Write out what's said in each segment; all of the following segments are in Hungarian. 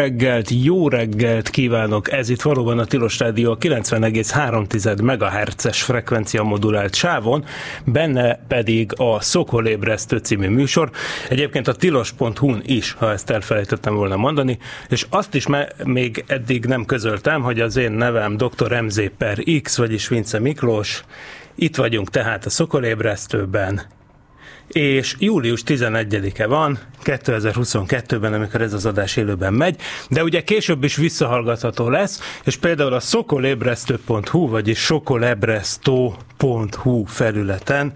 Reggelt, jó reggelt kívánok! Ez itt valóban a Tilos Rádió a 90,3 MHz-es frekvencia modulált sávon, benne pedig a Szokolébresztő című műsor. Egyébként a tilos.hu-n is, ha ezt elfelejtettem volna mondani, és azt is még eddig nem közöltem, hogy az én nevem Dr. MZ per X, vagyis Vince Miklós. Itt vagyunk tehát a Szokolébresztőben, és július 11-e van, 2022-ben, amikor ez az adás élőben megy, de ugye később is visszahallgatható lesz, és például a sokolébresztő.hu, vagyis sokolebresztó.hu felületen,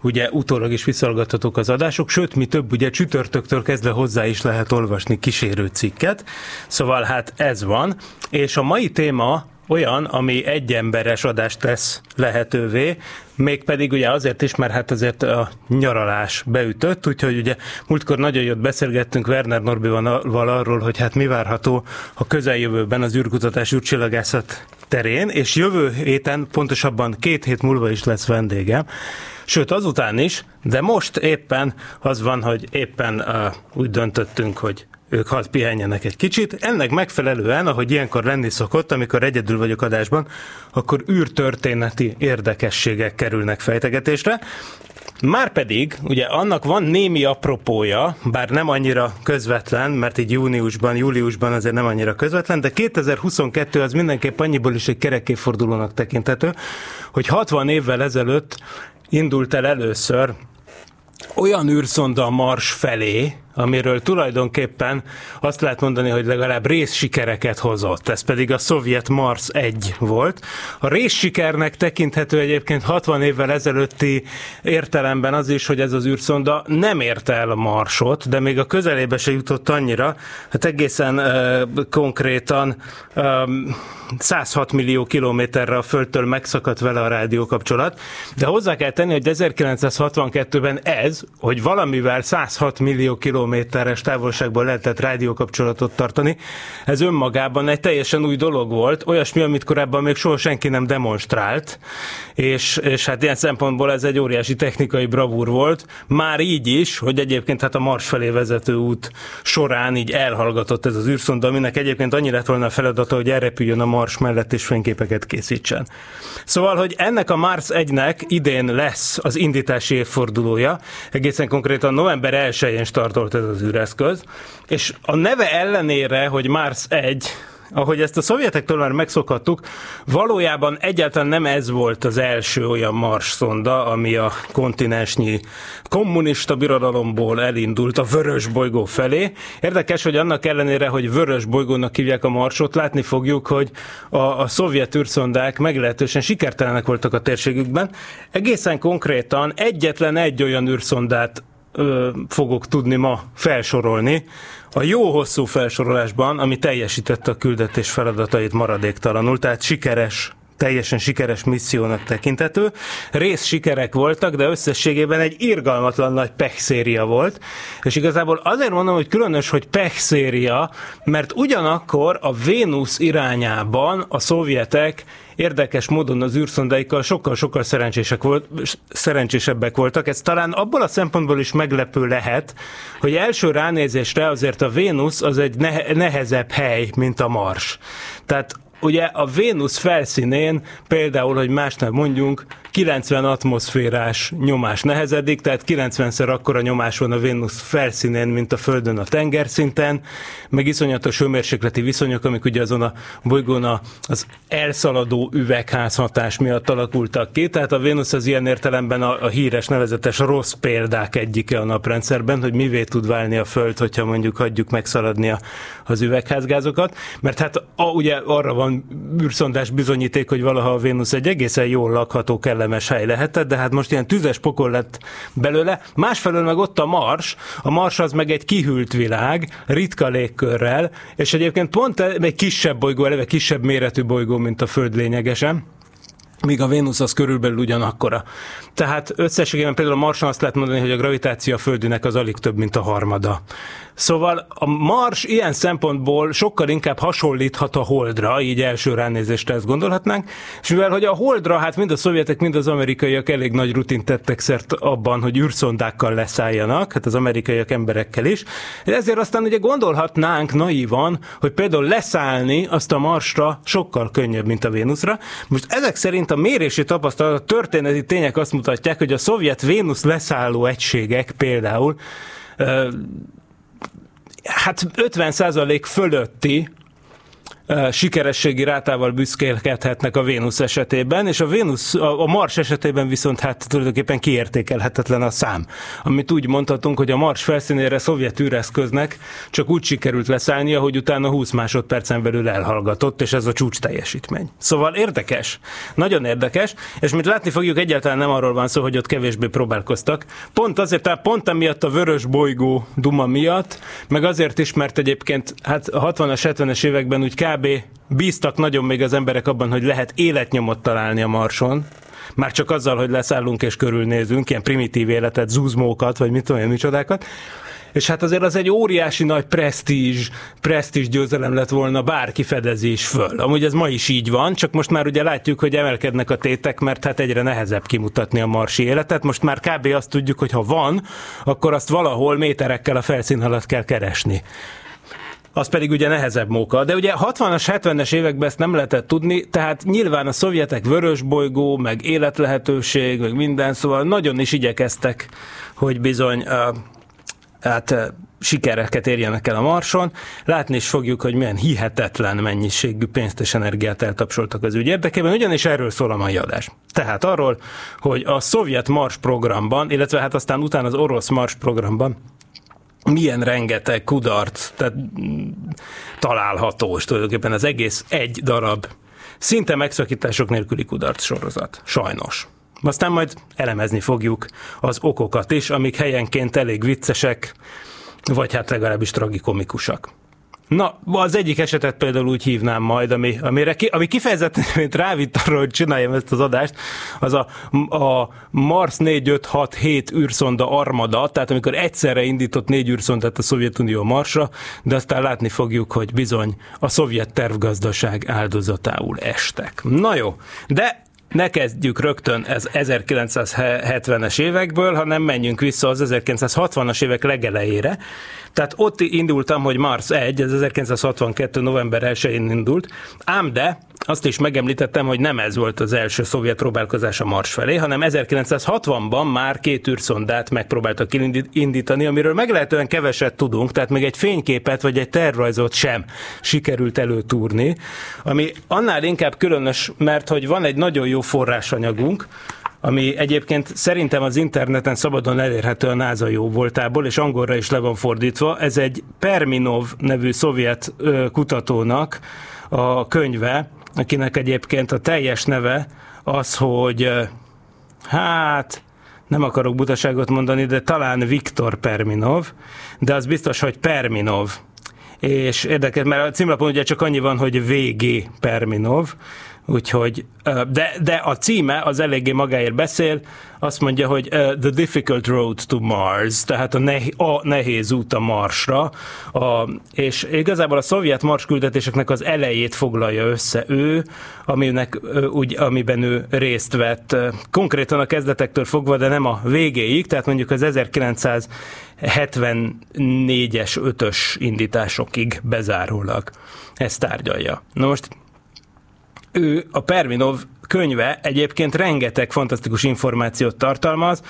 ugye utólag is visszahallgathatók az adások, sőt, mi több, ugye csütörtöktől kezdve hozzá is lehet olvasni kísérő cikket, szóval hát ez van, és a mai téma olyan, ami egyemberes adást tesz lehetővé, mégpedig ugye azért is, mert hát azért a nyaralás beütött, úgyhogy ugye múltkor nagyon jót beszélgettünk Werner Norbival arról, hogy hát mi várható a közeljövőben az űrkutatás űrcsillagászat terén, és jövő héten, pontosabban két hét múlva is lesz vendégem, Sőt, azután is, de most éppen az van, hogy éppen uh, úgy döntöttünk, hogy ők hadd pihenjenek egy kicsit. Ennek megfelelően, ahogy ilyenkor lenni szokott, amikor egyedül vagyok adásban, akkor űrtörténeti érdekességek kerülnek fejtegetésre. Márpedig, ugye annak van némi apropója, bár nem annyira közvetlen, mert így júniusban, júliusban azért nem annyira közvetlen, de 2022 az mindenképp annyiból is egy kerekéfordulónak tekinthető, hogy 60 évvel ezelőtt indult el először olyan űrszonda a Mars felé, amiről tulajdonképpen azt lehet mondani, hogy legalább részsikereket hozott. Ez pedig a szovjet Mars 1 volt. A részsikernek tekinthető egyébként 60 évvel ezelőtti értelemben az is, hogy ez az űrszonda nem érte el a Marsot, de még a közelébe se jutott annyira, hát egészen uh, konkrétan um, 106 millió kilométerre a Földtől megszakadt vele a rádiókapcsolat, de hozzá kell tenni, hogy 1962-ben ez, hogy valamivel 106 millió kilométeres távolságból lehetett rádiókapcsolatot tartani, ez önmagában egy teljesen új dolog volt, olyasmi, amit korábban még soha senki nem demonstrált, és, és hát ilyen szempontból ez egy óriási technikai bravúr volt, már így is, hogy egyébként hát a Mars felé vezető út során így elhallgatott ez az űrszonda, aminek egyébként annyi lett volna a feladata, hogy elrepüljön a Mars mellett és fényképeket készítsen. Szóval, hogy ennek a Mars 1-nek idén lesz az indítási évfordulója, egészen konkrétan november 1-én startolt ez az űreszköz, és a neve ellenére, hogy Mars 1, ahogy ezt a szovjetektől már megszokhattuk, valójában egyáltalán nem ez volt az első olyan Mars szonda, ami a kontinensnyi kommunista birodalomból elindult a vörös bolygó felé. Érdekes, hogy annak ellenére, hogy vörös bolygónak hívják a Marsot, látni fogjuk, hogy a, a szovjet űrszondák meglehetősen sikertelenek voltak a térségükben. Egészen konkrétan egyetlen egy olyan űrszondát ö, fogok tudni ma felsorolni, a jó hosszú felsorolásban, ami teljesítette a küldetés feladatait maradéktalanul, tehát sikeres teljesen sikeres missziónak tekintető. Rész sikerek voltak, de összességében egy irgalmatlan nagy pechszéria volt, és igazából azért mondom, hogy különös, hogy pechszéria, mert ugyanakkor a Vénusz irányában a szovjetek érdekes módon az űrszondaikkal sokkal-sokkal szerencsések volt, szerencsésebbek voltak. Ez talán abból a szempontból is meglepő lehet, hogy első ránézésre azért a Vénusz az egy nehezebb hely, mint a Mars. Tehát ugye a Vénusz felszínén például, hogy másnál mondjunk, 90 atmoszférás nyomás nehezedik, tehát 90-szer akkora nyomás van a Vénusz felszínén, mint a Földön a tengerszinten, meg iszonyatos hőmérsékleti viszonyok, amik ugye azon a bolygón az elszaladó üvegházhatás miatt alakultak ki, tehát a Vénusz az ilyen értelemben a, a híres nevezetes rossz példák egyike a naprendszerben, hogy mivé tud válni a Föld, hogyha mondjuk hagyjuk megszaladni a, az üvegházgázokat, mert hát a, ugye arra van űrszondás bizonyíték, hogy valaha a Vénusz egy egészen jól lakható, kellemes hely lehetett, de hát most ilyen tüzes pokol lett belőle. Másfelől meg ott a Mars, a Mars az meg egy kihűlt világ, ritka légkörrel, és egyébként pont egy kisebb bolygó, eleve kisebb méretű bolygó, mint a Föld lényegesen míg a Vénusz az körülbelül ugyanakkora. Tehát összességében például a Marson azt lehet mondani, hogy a gravitáció a Földűnek az alig több, mint a harmada. Szóval a Mars ilyen szempontból sokkal inkább hasonlíthat a Holdra, így első ránézésre ezt gondolhatnánk, és mivel hogy a Holdra, hát mind a szovjetek, mind az amerikaiak elég nagy rutint tettek szert abban, hogy űrszondákkal leszálljanak, hát az amerikaiak emberekkel is, ezért aztán ugye gondolhatnánk naívan, hogy például leszállni azt a Marsra sokkal könnyebb, mint a Vénuszra. Most ezek szerint a mérési tapasztalat, a történeti tények azt mutatják, hogy a szovjet Vénusz leszálló egységek például hát 50% fölötti sikerességi rátával büszkélkedhetnek a Vénusz esetében, és a Vénusz, a Mars esetében viszont hát tulajdonképpen kiértékelhetetlen a szám. Amit úgy mondhatunk, hogy a Mars felszínére szovjet űreszköznek csak úgy sikerült leszállnia, hogy utána 20 másodpercen belül elhallgatott, és ez a csúcs teljesítmény. Szóval érdekes, nagyon érdekes, és mint látni fogjuk, egyáltalán nem arról van szó, hogy ott kevésbé próbálkoztak. Pont azért, tehát pont emiatt a vörös bolygó duma miatt, meg azért is, mert egyébként hát a 60-as, 70-es években úgy kb kb. bíztak nagyon még az emberek abban, hogy lehet életnyomot találni a Marson, már csak azzal, hogy leszállunk és körülnézünk, ilyen primitív életet, zuzmókat, vagy mit tudom én, micsodákat. És hát azért az egy óriási nagy presztízs, presztízs győzelem lett volna, bárki fedezi is föl. Amúgy ez ma is így van, csak most már ugye látjuk, hogy emelkednek a tétek, mert hát egyre nehezebb kimutatni a marsi életet. Most már kb. azt tudjuk, hogy ha van, akkor azt valahol méterekkel a felszín alatt kell keresni az pedig ugye nehezebb móka. De ugye 60-as, 70-es években ezt nem lehetett tudni, tehát nyilván a szovjetek vörösbolygó, meg életlehetőség, meg minden, szóval nagyon is igyekeztek, hogy bizony uh, hát uh, sikereket érjenek el a Marson. Látni is fogjuk, hogy milyen hihetetlen mennyiségű pénzt és energiát eltapsoltak az ügy érdekében, ugyanis erről szól a mai adás. Tehát arról, hogy a szovjet Mars programban, illetve hát aztán utána az orosz Mars programban milyen rengeteg kudarc tehát, mm, található, és tulajdonképpen az egész egy darab szinte megszakítások nélküli kudarc sorozat. Sajnos. Aztán majd elemezni fogjuk az okokat is, amik helyenként elég viccesek, vagy hát legalábbis tragikomikusak. Na, az egyik esetet például úgy hívnám majd, ami, amire ki, ami kifejezetten rávitt arra, hogy csináljam ezt az adást, az a, a Mars 4567 űrszonda armada, tehát amikor egyszerre indított négy űrszondát a Szovjetunió Marsra, de aztán látni fogjuk, hogy bizony a szovjet tervgazdaság áldozatául estek. Na jó, de ne kezdjük rögtön ez 1970-es évekből, hanem menjünk vissza az 1960-as évek legelejére. Tehát ott indultam, hogy Mars 1, ez 1962. november 1-én indult, ám de azt is megemlítettem, hogy nem ez volt az első szovjet próbálkozás a Mars felé, hanem 1960-ban már két űrszondát megpróbáltak indítani, amiről meglehetően keveset tudunk, tehát még egy fényképet vagy egy tervrajzot sem sikerült előtúrni, ami annál inkább különös, mert hogy van egy nagyon jó forrásanyagunk, ami egyébként szerintem az interneten szabadon elérhető a NASA jó voltából, és angolra is le van fordítva. Ez egy Perminov nevű szovjet kutatónak a könyve, akinek egyébként a teljes neve az, hogy hát nem akarok butaságot mondani, de talán Viktor Perminov, de az biztos, hogy Perminov. És érdekes, mert a címlapon ugye csak annyi van, hogy VG Perminov, Úgyhogy, de, de a címe az eléggé magáért beszél, azt mondja, hogy The Difficult Road to Mars, tehát a, neh- a nehéz út a Marsra, a, és igazából a szovjet Mars küldetéseknek az elejét foglalja össze ő, aminek, úgy, amiben ő részt vett, konkrétan a kezdetektől fogva, de nem a végéig, tehát mondjuk az 1974-es, 5-ös indításokig bezárólag ezt tárgyalja. Na most ő, a Perminov könyve egyébként rengeteg fantasztikus információt tartalmaz,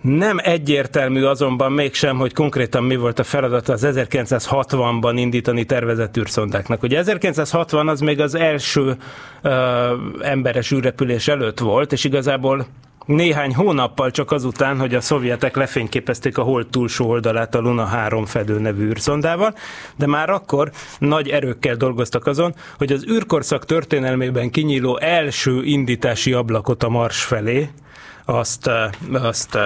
nem egyértelmű azonban mégsem, hogy konkrétan mi volt a feladata az 1960-ban indítani tervezett űrszondáknak. Ugye 1960 az még az első ö, emberes űrrepülés előtt volt, és igazából néhány hónappal csak azután, hogy a szovjetek lefényképezték a hold túlsó oldalát a Luna 3 fedő nevű űrszondával, de már akkor nagy erőkkel dolgoztak azon, hogy az űrkorszak történelmében kinyíló első indítási ablakot a Mars felé, azt, azt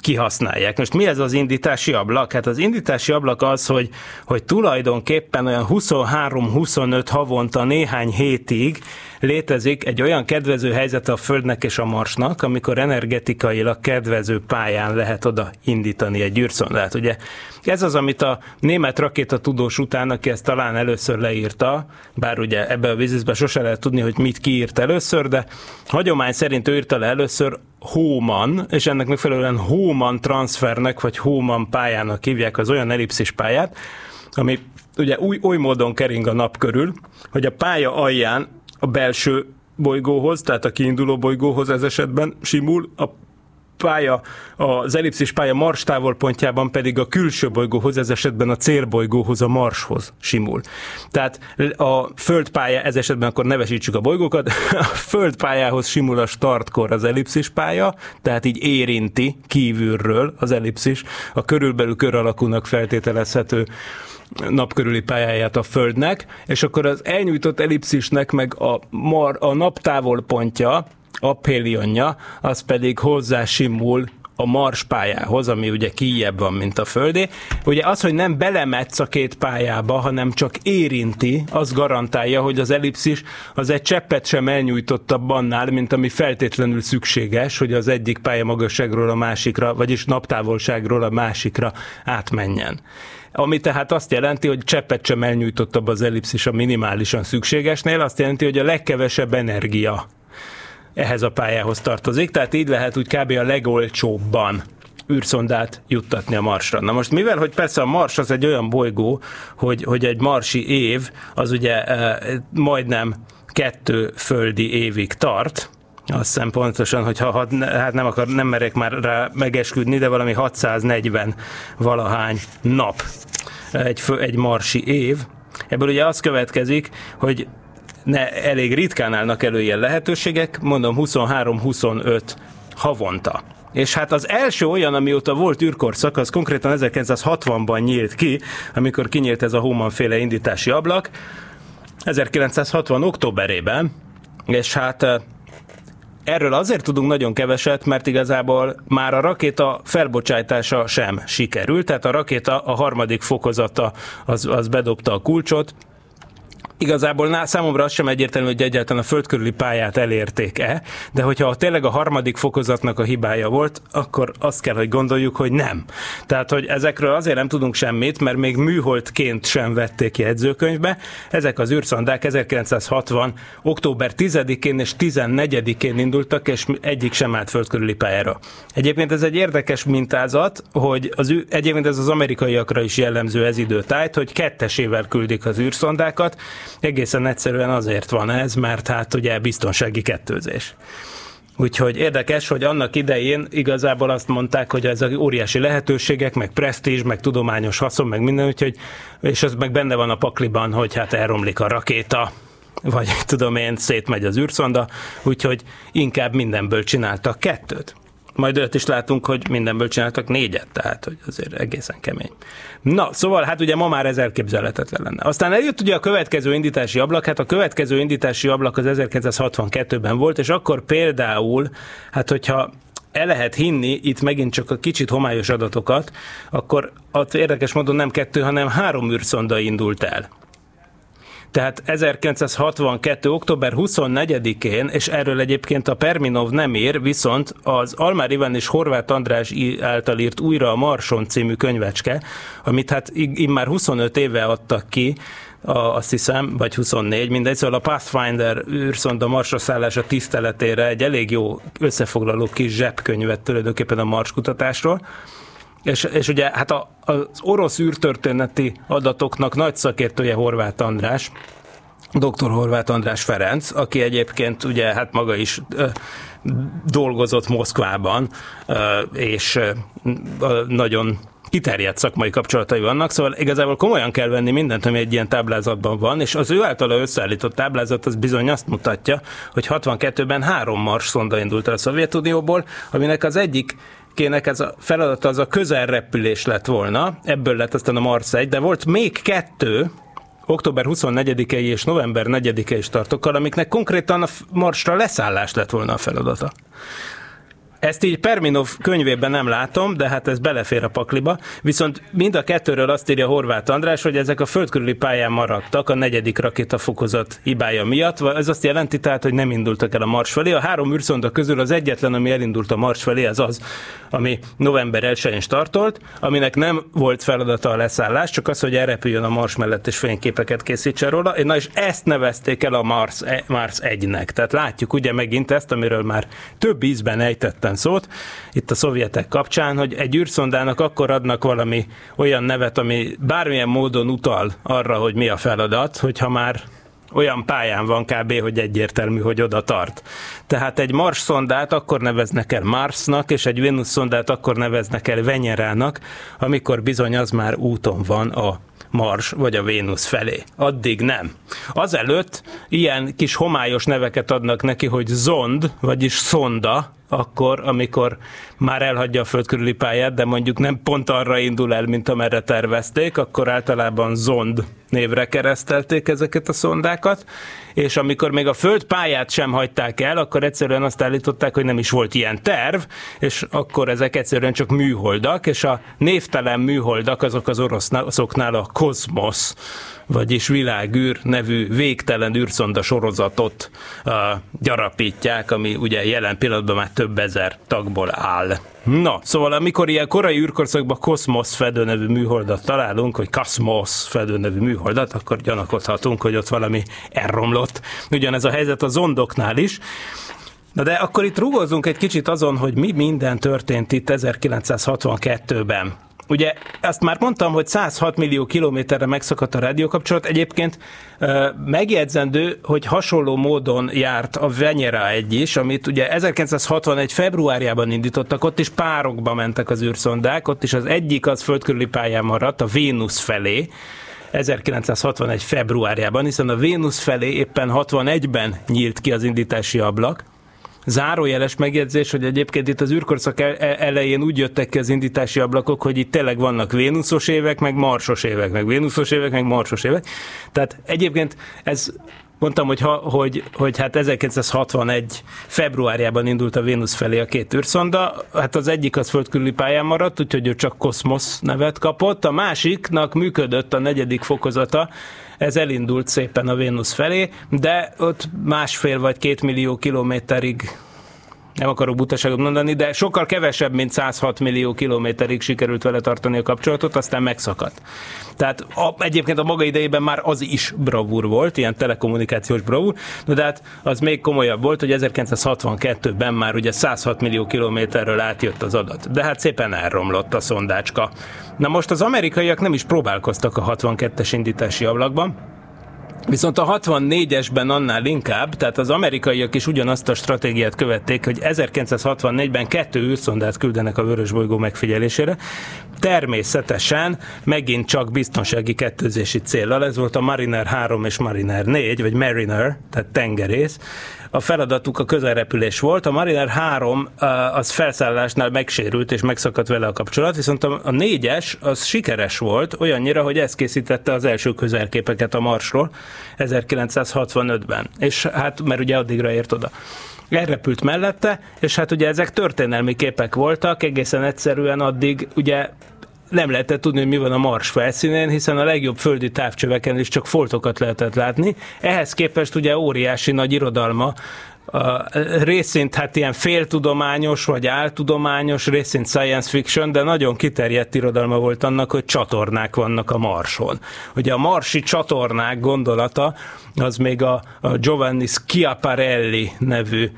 kihasználják. Most mi ez az indítási ablak? Hát az indítási ablak az, hogy, hogy tulajdonképpen olyan 23-25 havonta néhány hétig létezik egy olyan kedvező helyzet a Földnek és a Marsnak, amikor energetikailag kedvező pályán lehet oda indítani egy űrszondát. Ugye ez az, amit a német rakéta tudós után, aki ezt talán először leírta, bár ugye ebbe a bizniszben sose lehet tudni, hogy mit kiírt először, de hagyomány szerint ő írta le először Hóman, és ennek megfelelően Hóman transfernek, vagy Hóman pályának hívják az olyan ellipszis pályát, ami ugye új, oly módon kering a nap körül, hogy a pálya alján a belső bolygóhoz, tehát a kiinduló bolygóhoz ez esetben simul, a pálya, az ellipszis pálya Mars távolpontjában pedig a külső bolygóhoz, ez esetben a célbolygóhoz, a Marshoz simul. Tehát a földpálya, ez esetben akkor nevesítsük a bolygókat, a földpályához simul a startkor az ellipszis pálya, tehát így érinti kívülről az ellipszis, a körülbelül kör alakúnak feltételezhető napkörüli pályáját a Földnek, és akkor az elnyújtott ellipszisnek meg a, mar, a nap távolpontja, aphélionja, az pedig hozzá simul a Mars pályához, ami ugye kijebb van, mint a Földé. Ugye az, hogy nem belemetsz a két pályába, hanem csak érinti, az garantálja, hogy az ellipszis az egy cseppet sem elnyújtottabb annál, mint ami feltétlenül szükséges, hogy az egyik pályamagasságról a másikra, vagyis naptávolságról a másikra átmenjen ami tehát azt jelenti, hogy cseppet sem elnyújtottabb az ellipszis a minimálisan szükségesnél, azt jelenti, hogy a legkevesebb energia ehhez a pályához tartozik, tehát így lehet úgy kb. a legolcsóbban űrszondát juttatni a Marsra. Na most mivel, hogy persze a Mars az egy olyan bolygó, hogy, hogy egy marsi év az ugye e, majdnem kettő földi évig tart, azt hiszem pontosan, hogy ha hát nem, akar, nem merek már rá megesküdni, de valami 640 valahány nap egy, egy marsi év. Ebből ugye az következik, hogy ne, elég ritkán állnak elő ilyen lehetőségek, mondom 23-25 havonta. És hát az első olyan, amióta volt űrkorszak, az konkrétan 1960-ban nyílt ki, amikor kinyílt ez a Homan féle indítási ablak, 1960. októberében, és hát Erről azért tudunk nagyon keveset, mert igazából már a rakéta felbocsátása sem sikerült, tehát a rakéta a harmadik fokozata az, az bedobta a kulcsot, Igazából ná, számomra az sem egyértelmű, hogy egyáltalán a föld körüli pályát elérték-e, de hogyha tényleg a harmadik fokozatnak a hibája volt, akkor azt kell, hogy gondoljuk, hogy nem. Tehát, hogy ezekről azért nem tudunk semmit, mert még műholdként sem vették jegyzőkönyvbe. Ezek az űrszondák 1960. október 10-én és 14-én indultak, és egyik sem állt föld körüli pályára. Egyébként ez egy érdekes mintázat, hogy az, egyébként ez az amerikaiakra is jellemző ez időtájt, hogy kettesével küldik az űrszondákat, Egészen egyszerűen azért van ez, mert hát ugye biztonsági kettőzés. Úgyhogy érdekes, hogy annak idején igazából azt mondták, hogy ez óriási lehetőségek, meg presztízs, meg tudományos haszon, meg minden, úgyhogy, és ez meg benne van a pakliban, hogy hát elromlik a rakéta, vagy tudom én, szétmegy az űrszonda, úgyhogy inkább mindenből csináltak kettőt majd őt is látunk, hogy mindenből csináltak négyet, tehát hogy azért egészen kemény. Na, szóval hát ugye ma már ez elképzelhetetlen lenne. Aztán eljött ugye a következő indítási ablak, hát a következő indítási ablak az 1962-ben volt, és akkor például, hát hogyha el lehet hinni, itt megint csak a kicsit homályos adatokat, akkor ott érdekes módon nem kettő, hanem három űrszonda indult el. Tehát 1962. október 24-én, és erről egyébként a Perminov nem ír, viszont az Almár Iván és Horváth András által írt újra a Marson című könyvecske, amit hát immár 25 éve adtak ki, a, azt hiszem, vagy 24, mindegy, szóval a Pathfinder űrszonda marsra szállása tiszteletére egy elég jó összefoglaló kis zsebkönyvet tulajdonképpen a Mars kutatásról. És, és ugye hát a, az orosz űrtörténeti adatoknak nagy szakértője Horváth András, dr. Horváth András Ferenc, aki egyébként ugye hát maga is ö, dolgozott Moszkvában, ö, és ö, nagyon kiterjedt szakmai kapcsolatai vannak, szóval igazából komolyan kell venni mindent, ami egy ilyen táblázatban van, és az ő általa összeállított táblázat az bizony azt mutatja, hogy 62-ben három Mars szonda indult el a Szovjetunióból, aminek az egyik kének ez a feladata az a közelrepülés lett volna, ebből lett aztán a Mars 1, de volt még kettő, október 24-i és november 4-i is tartokkal, amiknek konkrétan a Marsra leszállás lett volna a feladata. Ezt így Perminov könyvében nem látom, de hát ez belefér a pakliba. Viszont mind a kettőről azt írja Horváth András, hogy ezek a földkörüli pályán maradtak a negyedik rakétafokozat hibája miatt. Ez azt jelenti tehát, hogy nem indultak el a Mars felé. A három űrszonda közül az egyetlen, ami elindult a Mars felé, az az, ami november 1-én startolt, aminek nem volt feladata a leszállás, csak az, hogy elrepüljön a Mars mellett és fényképeket készítsen róla. Na és ezt nevezték el a Mars, Mars 1-nek. Tehát látjuk ugye megint ezt, amiről már több ízben ejtettem szót, itt a szovjetek kapcsán, hogy egy űrszondának akkor adnak valami olyan nevet, ami bármilyen módon utal arra, hogy mi a feladat, hogyha már olyan pályán van kb., hogy egyértelmű, hogy oda tart. Tehát egy Mars szondát akkor neveznek el Marsnak, és egy Venus szondát akkor neveznek el Venyerának, amikor bizony az már úton van a Mars vagy a Vénusz felé. Addig nem. Azelőtt ilyen kis homályos neveket adnak neki, hogy zond, vagyis szonda, akkor, amikor már elhagyja a föld pályát, de mondjuk nem pont arra indul el, mint amerre tervezték, akkor általában zond névre keresztelték ezeket a szondákat, és amikor még a föld pályát sem hagyták el, akkor egyszerűen azt állították, hogy nem is volt ilyen terv, és akkor ezek egyszerűen csak műholdak, és a névtelen műholdak azok az oroszoknál a kozmosz vagyis világűr nevű végtelen űrszonda sorozatot uh, gyarapítják, ami ugye jelen pillanatban már több ezer tagból áll. Na, szóval amikor ilyen korai űrkorszakban Cosmos fedő nevű műholdat találunk, vagy Cosmos fedő nevű műholdat, akkor gyanakodhatunk, hogy ott valami elromlott. Ugyanez a helyzet a zondoknál is. Na de akkor itt rugózzunk egy kicsit azon, hogy mi minden történt itt 1962-ben. Ugye azt már mondtam, hogy 106 millió kilométerre megszakadt a rádiókapcsolat. Egyébként megjegyzendő, hogy hasonló módon járt a Venyera egy is, amit ugye 1961 februárjában indítottak, ott is párokba mentek az űrszondák, ott is az egyik az földkörüli pályán maradt, a Vénusz felé, 1961 februárjában, hiszen a Vénusz felé éppen 61-ben nyílt ki az indítási ablak, Zárójeles megjegyzés, hogy egyébként itt az űrkorszak elején úgy jöttek ki az indítási ablakok, hogy itt tényleg vannak Vénuszos évek, meg Marsos évek, meg Vénuszos évek, meg Marsos évek. Tehát egyébként ez Mondtam, hogy, ha, hogy, hogy hát 1961 februárjában indult a Vénusz felé a két űrszonda, hát az egyik az földkörüli pályán maradt, úgyhogy ő csak Cosmos nevet kapott, a másiknak működött a negyedik fokozata, ez elindult szépen a Vénusz felé, de ott másfél vagy két millió kilométerig nem akarok butaságot mondani, de sokkal kevesebb, mint 106 millió kilométerig sikerült vele tartani a kapcsolatot, aztán megszakadt. Tehát a, egyébként a maga idejében már az is bravúr volt, ilyen telekommunikációs bravúr, de hát az még komolyabb volt, hogy 1962-ben már ugye 106 millió kilométerről átjött az adat. De hát szépen elromlott a szondácska. Na most az amerikaiak nem is próbálkoztak a 62-es indítási ablakban, Viszont a 64-esben annál inkább, tehát az amerikaiak is ugyanazt a stratégiát követték, hogy 1964-ben kettő űrszondát küldenek a vörösbolygó megfigyelésére. Természetesen megint csak biztonsági kettőzési célral, ez volt a Mariner 3 és Mariner 4, vagy Mariner, tehát tengerész, a feladatuk a közelrepülés volt. A Mariner 3 az felszállásnál megsérült és megszakadt vele a kapcsolat, viszont a, 4-es az sikeres volt, olyannyira, hogy ez készítette az első közelképeket a Marsról 1965-ben. És hát, mert ugye addigra ért oda elrepült mellette, és hát ugye ezek történelmi képek voltak, egészen egyszerűen addig ugye nem lehetett tudni, hogy mi van a Mars felszínén, hiszen a legjobb földi távcsöveken is csak foltokat lehetett látni. Ehhez képest ugye óriási nagy irodalma a részint hát ilyen féltudományos vagy áltudományos, részint science fiction, de nagyon kiterjedt irodalma volt annak, hogy csatornák vannak a Marson. Ugye a marsi csatornák gondolata az még a, Giovanni Schiaparelli nevű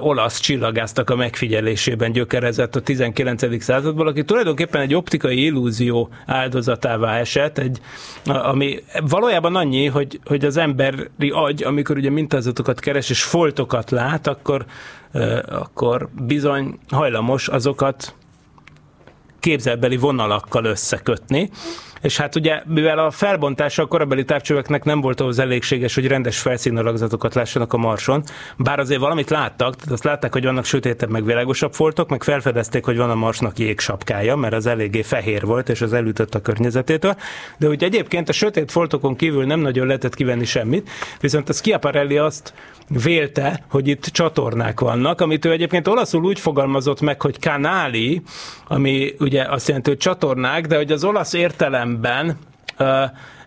olasz csillagásztak a megfigyelésében gyökerezett a 19. századból, aki tulajdonképpen egy optikai illúzió áldozatává esett, egy, ami valójában annyi, hogy, hogy az emberi agy, amikor ugye mintázatokat keres és foltokat lát, akkor, akkor bizony hajlamos azokat képzelbeli vonalakkal összekötni, és hát ugye, mivel a felbontása a korabeli távcsöveknek nem volt ahhoz elégséges, hogy rendes felszínalakzatokat lássanak a Marson, bár azért valamit láttak, tehát azt látták, hogy vannak sötétebb, meg világosabb foltok, meg felfedezték, hogy van a Marsnak jégsapkája, mert az eléggé fehér volt, és az elütött a környezetétől, de úgy egyébként a sötét foltokon kívül nem nagyon lehetett kivenni semmit, viszont a Schiaparelli azt vélte, hogy itt csatornák vannak, amit ő egyébként olaszul úgy fogalmazott meg, hogy kanáli, ami ugye azt jelenti, hogy csatornák, de hogy az olasz értelemben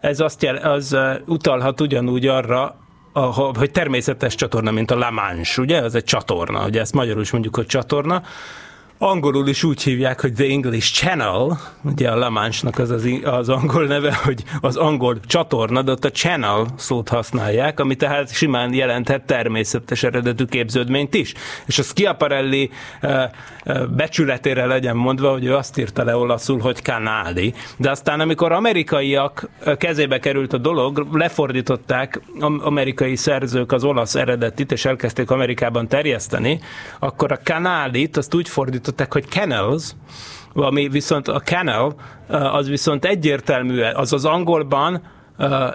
ez azt jel, az utalhat ugyanúgy arra, hogy természetes csatorna, mint a La Manche, ugye? Az egy csatorna, ugye ezt magyarul is mondjuk, hogy csatorna. Angolul is úgy hívják, hogy The English Channel, ugye a La Manche-nak az, az az angol neve, hogy az angol csatorna, de ott a channel szót használják, ami tehát simán jelenthet természetes eredetű képződményt is. És a Schiaparelli becsületére legyen mondva, hogy ő azt írta le olaszul, hogy kanáli, de aztán amikor amerikaiak kezébe került a dolog, lefordították am- amerikai szerzők az olasz eredetit, és elkezdték Amerikában terjeszteni, akkor a kanálit azt úgy fordították, hogy canals, ami viszont a canal, az viszont egyértelműen, az az angolban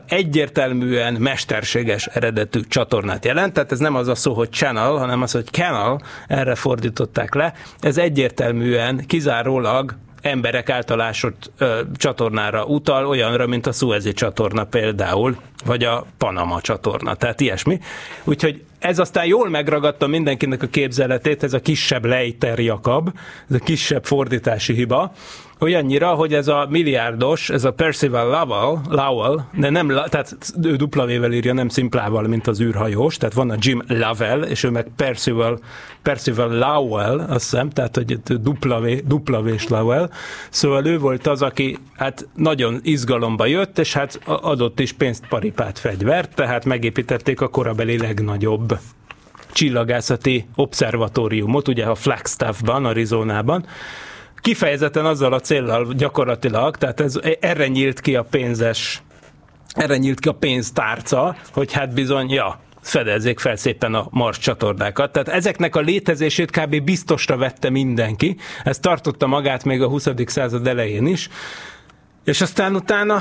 egyértelműen mesterséges eredetű csatornát jelent, tehát ez nem az a szó, hogy channel, hanem az, hogy canal, erre fordították le. Ez egyértelműen kizárólag emberek által ásott ö, csatornára utal, olyanra, mint a Suezi csatorna például, vagy a Panama csatorna, tehát ilyesmi. Úgyhogy ez aztán jól megragadta mindenkinek a képzeletét, ez a kisebb Leiter Jakab, ez a kisebb fordítási hiba, olyannyira, hogy ez a milliárdos, ez a Percival Lowell, Lowell de nem, tehát ő dupla írja, nem szimplával, mint az űrhajós, tehát van a Jim Lovell, és ő meg Percival, Percival Lowell, azt hiszem, tehát hogy dupla, dupla vés Lowell, szóval ő volt az, aki hát nagyon izgalomba jött, és hát adott is pénzt, paripát, fegyvert, tehát megépítették a korabeli legnagyobb csillagászati obszervatóriumot, ugye a Flagstaffban, Arizonában, kifejezetten azzal a céllal gyakorlatilag, tehát ez, erre nyílt ki a pénzes, erre nyílt ki a pénztárca, hogy hát bizony, ja, fedezzék fel szépen a Mars csatornákat. Tehát ezeknek a létezését kb. biztosra vette mindenki. Ez tartotta magát még a 20. század elején is. És aztán utána,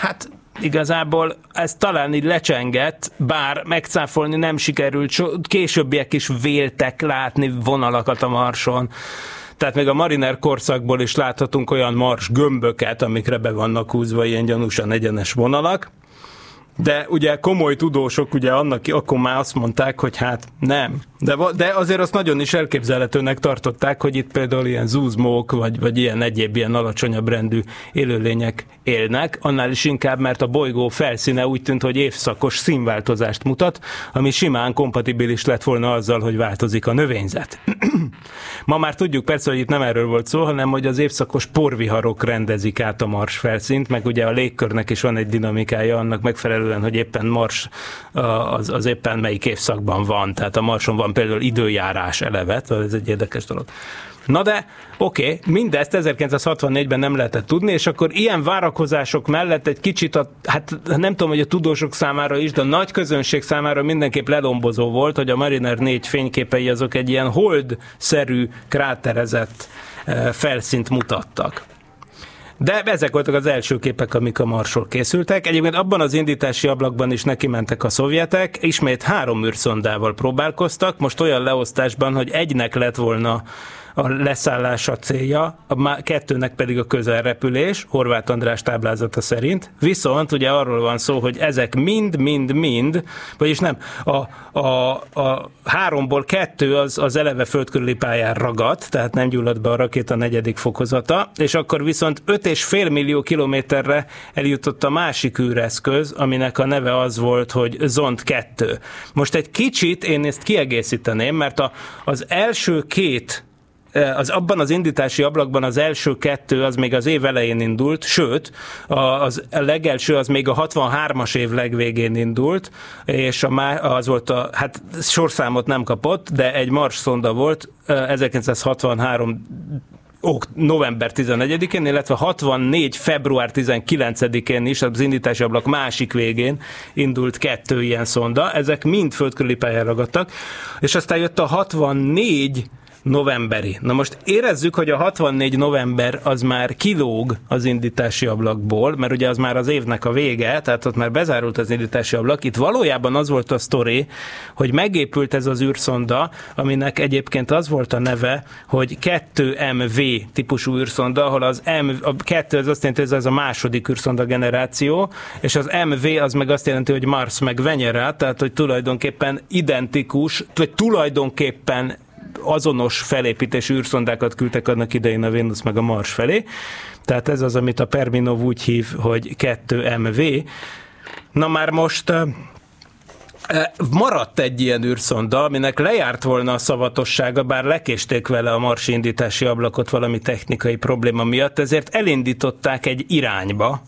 hát igazából ez talán így lecsengett, bár megcáfolni nem sikerült, későbbiek is véltek látni vonalakat a Marson. Tehát még a Mariner korszakból is láthatunk olyan mars gömböket, amikre be vannak húzva ilyen gyanúsan egyenes vonalak. De ugye komoly tudósok ugye annak akkor már azt mondták, hogy hát nem. De, de azért azt nagyon is elképzelhetőnek tartották, hogy itt például ilyen zúzmók, vagy, vagy ilyen egyéb ilyen alacsonyabb rendű élőlények élnek, annál is inkább, mert a bolygó felszíne úgy tűnt, hogy évszakos színváltozást mutat, ami simán kompatibilis lett volna azzal, hogy változik a növényzet. Ma már tudjuk persze, hogy itt nem erről volt szó, hanem hogy az évszakos porviharok rendezik át a Mars felszínt, meg ugye a légkörnek is van egy dinamikája annak megfelelően, hogy éppen Mars az, az éppen melyik évszakban van. Tehát a Marson van például időjárás elevet, ez egy érdekes dolog. Na de, oké, okay, mindezt 1964-ben nem lehetett tudni, és akkor ilyen várakozások mellett egy kicsit, a, hát nem tudom, hogy a tudósok számára is, de a nagy közönség számára mindenképp lelombozó volt, hogy a Mariner 4 fényképei azok egy ilyen hold-szerű kráterezett eh, felszínt mutattak. De ezek voltak az első képek, amik a Marsról készültek. Egyébként abban az indítási ablakban is neki mentek a szovjetek, ismét három űrszondával próbálkoztak, most olyan leosztásban, hogy egynek lett volna a leszállása célja, a kettőnek pedig a közelrepülés, Horváth András táblázata szerint. Viszont ugye arról van szó, hogy ezek mind-mind-mind, vagyis nem, a, a, a háromból kettő az, az eleve földkörüli pályán ragadt, tehát nem gyulladt be a rakéta negyedik fokozata, és akkor viszont 5,5 millió kilométerre eljutott a másik űreszköz, aminek a neve az volt, hogy Zond 2. Most egy kicsit én ezt kiegészíteném, mert a, az első két az abban az indítási ablakban az első kettő az még az év elején indult, sőt, az a legelső az még a 63-as év legvégén indult, és a má, az volt a, hát sorszámot nem kapott, de egy Mars szonda volt, 1963 november 14-én, illetve 64. február 19-én is az indítási ablak másik végén indult kettő ilyen szonda. Ezek mind földkörüli pályán ragadtak, és aztán jött a 64 novemberi. Na most érezzük, hogy a 64 november az már kilóg az indítási ablakból, mert ugye az már az évnek a vége, tehát ott már bezárult az indítási ablak. Itt valójában az volt a sztori, hogy megépült ez az űrszonda, aminek egyébként az volt a neve, hogy 2MV típusú űrszonda, ahol az M, a 2 az azt jelenti, hogy ez a második űrszonda generáció, és az MV az meg azt jelenti, hogy Mars meg Venera, tehát hogy tulajdonképpen identikus, vagy tulajdonképpen azonos felépítésű űrszondákat küldtek annak idején a Vénusz meg a Mars felé. Tehát ez az, amit a Perminov úgy hív, hogy 2MV. Na már most maradt egy ilyen űrszonda, aminek lejárt volna a szavatossága, bár lekésték vele a marsi indítási ablakot valami technikai probléma miatt, ezért elindították egy irányba,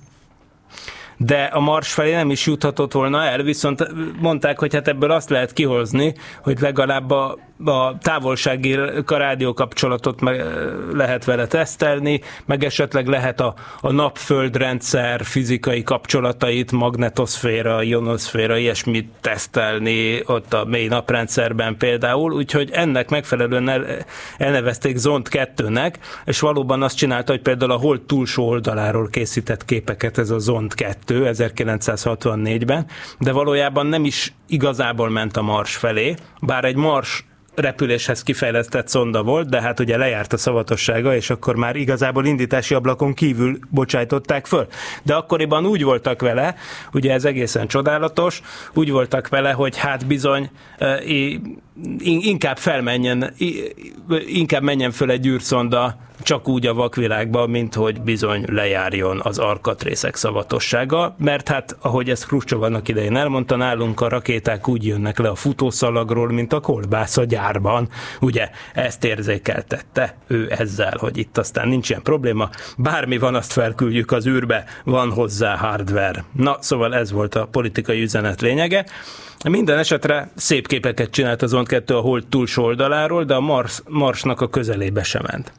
de a Mars felé nem is juthatott volna el, viszont mondták, hogy hát ebből azt lehet kihozni, hogy legalább a a távolsági rádiókapcsolatot meg lehet vele tesztelni, meg esetleg lehet a, a napföldrendszer fizikai kapcsolatait, magnetoszféra, ionoszféra, ilyesmit tesztelni ott a mély naprendszerben például, úgyhogy ennek megfelelően el, elnevezték Zond 2-nek, és valóban azt csinálta, hogy például a hold túlsó oldaláról készített képeket ez a Zond 2 1964-ben, de valójában nem is igazából ment a Mars felé, bár egy Mars repüléshez kifejlesztett szonda volt, de hát ugye lejárt a szavatossága, és akkor már igazából indítási ablakon kívül bocsájtották föl. De akkoriban úgy voltak vele, ugye ez egészen csodálatos, úgy voltak vele, hogy hát bizony inkább felmenjen, inkább menjen föl egy űrszonda csak úgy a vakvilágban, mint hogy bizony lejárjon az arkatrészek szavatossága, mert hát, ahogy ezt Kruscsov annak idején elmondta, nálunk a rakéták úgy jönnek le a futószalagról, mint a kolbász a gyárban. Ugye, ezt érzékeltette ő ezzel, hogy itt aztán nincs ilyen probléma, bármi van, azt felküldjük az űrbe, van hozzá hardware. Na, szóval ez volt a politikai üzenet lényege. Minden esetre szép képeket csinált az Zond 2 a hold túlsó oldaláról, de a Mars, Marsnak a közelébe sem ment.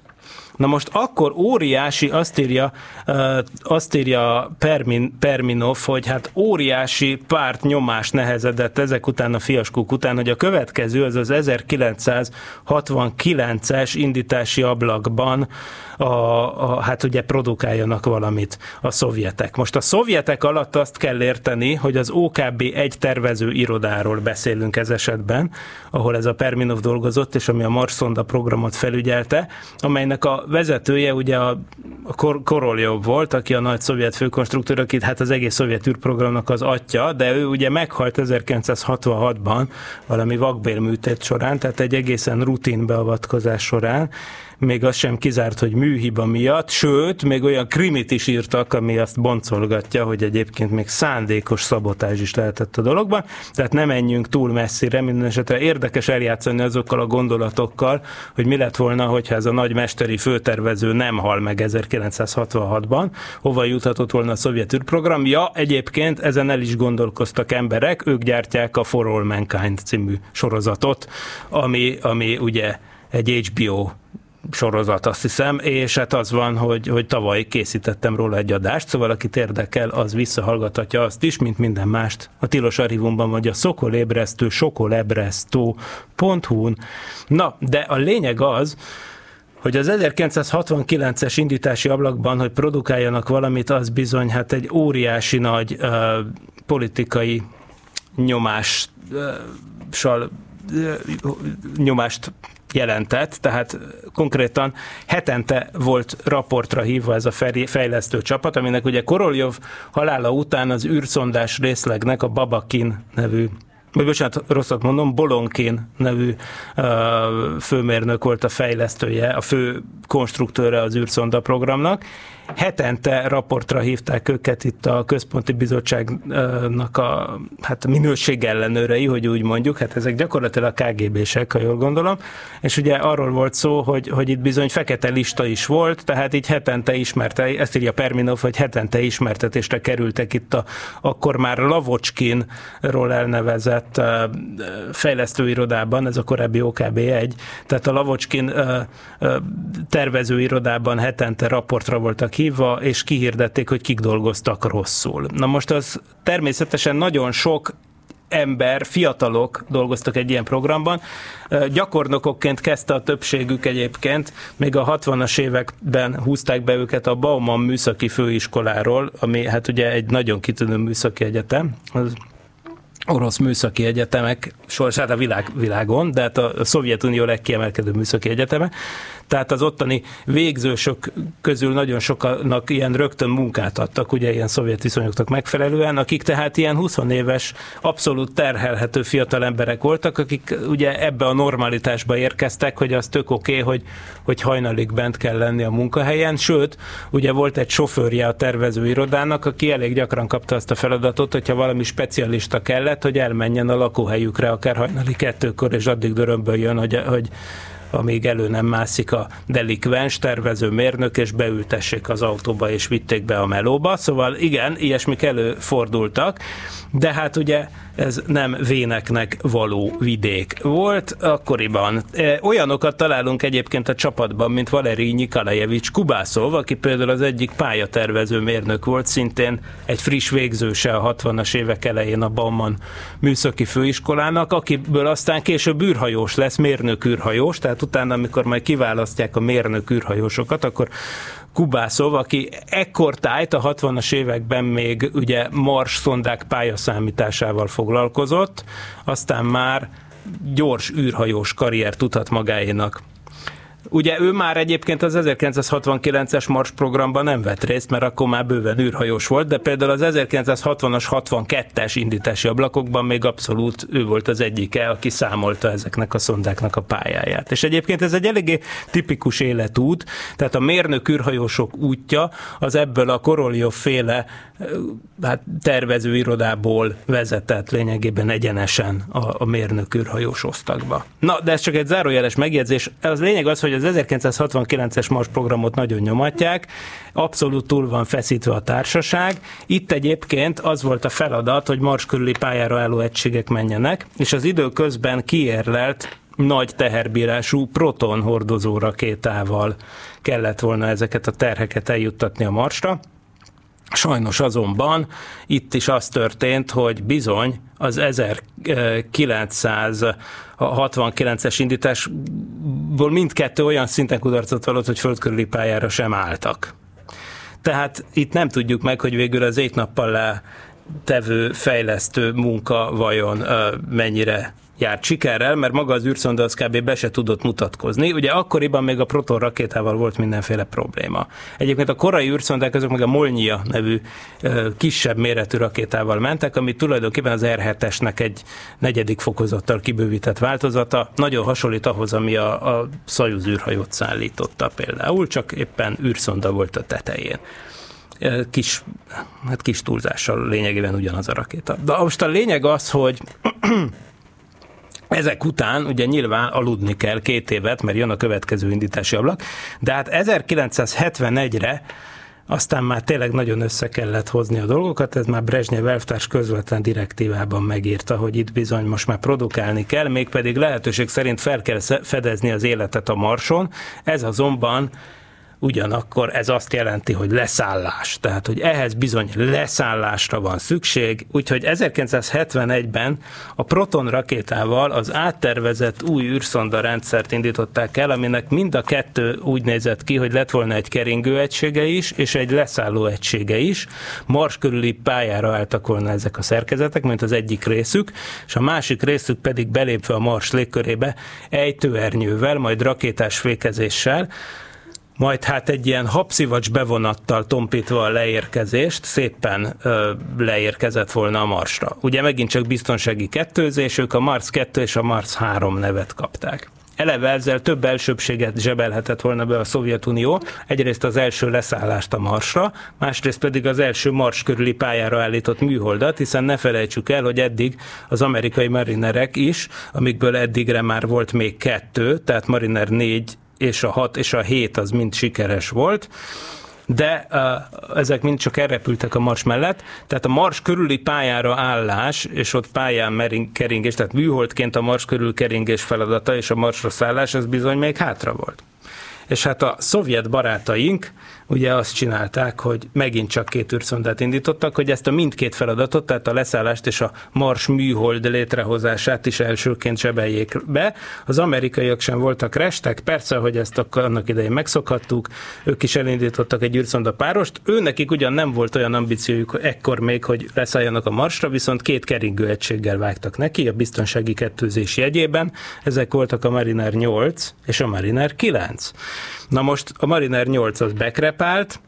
Na most akkor óriási, azt írja, azt írja Permin, Perminov, hogy hát óriási párt nyomás nehezedett ezek után a fiaskók után, hogy a következő az az 1969-es indítási ablakban a, a, hát ugye produkáljanak valamit a szovjetek. Most a szovjetek alatt azt kell érteni, hogy az OKB egy tervező irodáról beszélünk ez esetben, ahol ez a Perminov dolgozott, és ami a Marszonda programot felügyelte, amelynek a vezetője ugye a, a Kor- Koroljov volt, aki a nagy szovjet főkonstruktőr, akit hát az egész szovjet űrprogramnak az atya, de ő ugye meghalt 1966-ban valami vakbélműtét során, tehát egy egészen rutin beavatkozás során, még az sem kizárt, hogy műhiba miatt, sőt, még olyan krimit is írtak, ami azt boncolgatja, hogy egyébként még szándékos szabotás is lehetett a dologban, tehát nem menjünk túl messzire, minden esetre érdekes eljátszani azokkal a gondolatokkal, hogy mi lett volna, hogyha ez a nagy mesteri főtervező nem hal meg 1966-ban, hova juthatott volna a szovjet űrprogram. Ja, egyébként ezen el is gondolkoztak emberek, ők gyártják a For All Mankind című sorozatot, ami, ami ugye egy HBO sorozat, azt hiszem, és hát az van, hogy, hogy tavaly készítettem róla egy adást, szóval akit érdekel, az visszahallgathatja azt is, mint minden mást a Tilos Archívumban, vagy a szokolébresztő, sokolebresztő.hu-n. Na, de a lényeg az, hogy az 1969-es indítási ablakban, hogy produkáljanak valamit, az bizony hát egy óriási nagy uh, politikai nyomással nyomást jelentett, tehát konkrétan hetente volt raportra hívva ez a fejlesztő csapat, aminek ugye Koroljov halála után az űrszondás részlegnek a Babakin nevű vagy bocsánat, rosszat mondom, Bolonkin nevű uh, főmérnök volt a fejlesztője, a fő konstruktőre az űrszonda programnak, hetente raportra hívták őket itt a központi bizottságnak a hát a minőség ellenőrei, hogy úgy mondjuk, hát ezek gyakorlatilag KGB-sek, ha jól gondolom, és ugye arról volt szó, hogy, hogy itt bizony fekete lista is volt, tehát így hetente ismerte, ezt írja Perminov, hogy hetente ismertetésre kerültek itt a akkor már Lavocskinról elnevezett fejlesztőirodában, ez a korábbi OKB 1, tehát a Lavocskin tervezőirodában hetente raportra voltak hívva, és kihirdették, hogy kik dolgoztak rosszul. Na most az természetesen nagyon sok ember, fiatalok dolgoztak egy ilyen programban. Gyakornokokként kezdte a többségük egyébként, még a 60-as években húzták be őket a Bauman Műszaki Főiskoláról, ami hát ugye egy nagyon kitűnő műszaki egyetem. Az orosz műszaki egyetemek sorsát a világ, világon, de hát a Szovjetunió legkiemelkedő műszaki egyeteme. Tehát az ottani végzősök közül nagyon sokanak ilyen rögtön munkát adtak, ugye ilyen szovjet viszonyoknak megfelelően, akik tehát ilyen 20 éves, abszolút terhelhető fiatal emberek voltak, akik ugye ebbe a normalitásba érkeztek, hogy az tök oké, okay, hogy, hogy hajnalig bent kell lenni a munkahelyen, sőt, ugye volt egy sofőrje a tervezőirodának, aki elég gyakran kapta azt a feladatot, hogyha valami specialista kellett, hogy elmenjen a lakóhelyükre akár hajnali kettőkor, és addig dörömből jön, hogy, hogy amíg elő nem mászik a delikvens tervező mérnök, és beültessék az autóba, és vitték be a melóba. Szóval igen, ilyesmik előfordultak, de hát ugye ez nem véneknek való vidék volt akkoriban. E, olyanokat találunk egyébként a csapatban, mint Valeri Nikolajevics Kubászov, aki például az egyik pályatervező mérnök volt, szintén egy friss végzőse a 60-as évek elején a Bauman műszaki főiskolának, akiből aztán később űrhajós lesz, mérnök űrhajós, tehát utána, amikor majd kiválasztják a mérnök űrhajósokat, akkor Kubászov, aki ekkor tájt a 60-as években még ugye Mars szondák pályaszámításával foglalkozott, aztán már gyors űrhajós karrier tudhat magáénak. Ugye ő már egyébként az 1969-es Mars programban nem vett részt, mert akkor már bőven űrhajós volt, de például az 1960-as, 62-es indítási ablakokban még abszolút ő volt az egyike, aki számolta ezeknek a szondáknak a pályáját. És egyébként ez egy eléggé tipikus életút, tehát a mérnök űrhajósok útja az ebből a Koroljov féle hát tervezőirodából vezetett lényegében egyenesen a, a mérnök űrhajós osztagba. Na, de ez csak egy zárójeles megjegyzés. Az lényeg az, hogy az 1969-es Mars programot nagyon nyomatják, abszolút túl van feszítve a társaság. Itt egyébként az volt a feladat, hogy Mars körüli pályára álló egységek menjenek, és az idő közben kiérlelt nagy teherbírású proton hordozó rakétával kellett volna ezeket a terheket eljuttatni a Marsra. Sajnos azonban itt is az történt, hogy bizony az 1969-es indításból mindkettő olyan szinten kudarcot vallott, hogy földkörüli pályára sem álltak. Tehát itt nem tudjuk meg, hogy végül az egy nappal le tevő fejlesztő munka vajon mennyire járt sikerrel, mert maga az űrszonda az kb. be se tudott mutatkozni. Ugye akkoriban még a Proton rakétával volt mindenféle probléma. Egyébként a korai űrszondák azok meg a Molnyia nevű kisebb méretű rakétával mentek, ami tulajdonképpen az R7-esnek egy negyedik fokozattal kibővített változata. Nagyon hasonlít ahhoz, ami a, a Szajuz űrhajót szállította például, csak éppen űrszonda volt a tetején kis, hát kis túlzással lényegében ugyanaz a rakéta. De most a lényeg az, hogy ezek után ugye nyilván aludni kell két évet, mert jön a következő indítási ablak, de hát 1971-re aztán már tényleg nagyon össze kellett hozni a dolgokat, ez már Brezsnyev elvtárs közvetlen direktívában megírta, hogy itt bizony most már produkálni kell, mégpedig lehetőség szerint fel kell fedezni az életet a Marson, ez azonban ugyanakkor ez azt jelenti, hogy leszállás. Tehát, hogy ehhez bizony leszállásra van szükség, úgyhogy 1971-ben a Proton rakétával az áttervezett új űrszonda rendszert indították el, aminek mind a kettő úgy nézett ki, hogy lett volna egy keringő egysége is, és egy leszálló egysége is. Mars körüli pályára álltak volna ezek a szerkezetek, mint az egyik részük, és a másik részük pedig belépve a Mars légkörébe ejtőernyővel, majd rakétás fékezéssel, majd hát egy ilyen habszivacs bevonattal tompítva a leérkezést szépen ö, leérkezett volna a Marsra. Ugye megint csak biztonsági kettőzés, ők a Mars 2 és a Mars 3 nevet kapták. Eleve ezzel több elsőbséget zsebelhetett volna be a Szovjetunió, egyrészt az első leszállást a Marsra, másrészt pedig az első Mars körüli pályára állított műholdat, hiszen ne felejtsük el, hogy eddig az amerikai marinerek is, amikből eddigre már volt még kettő, tehát Mariner 4 és a 6 és a 7 az mind sikeres volt, de uh, ezek mind csak elrepültek a Mars mellett, tehát a Mars körüli pályára állás, és ott pályán mering, keringés, tehát műholdként a Mars körül keringés feladata és a Marsra szállás, az bizony még hátra volt. és hát a szovjet barátaink ugye azt csinálták, hogy megint csak két űrszondát indítottak, hogy ezt a mindkét feladatot, tehát a leszállást és a Mars műhold létrehozását is elsőként sebeljék be. Az amerikaiak sem voltak restek, persze, hogy ezt annak idején megszokhattuk, ők is elindítottak egy űrszonda párost, ő nekik ugyan nem volt olyan ambíciójuk ekkor még, hogy leszálljanak a Marsra, viszont két keringő egységgel vágtak neki a biztonsági kettőzés jegyében, ezek voltak a Mariner 8 és a Mariner 9. Na most a Mariner 8 az bekrepált,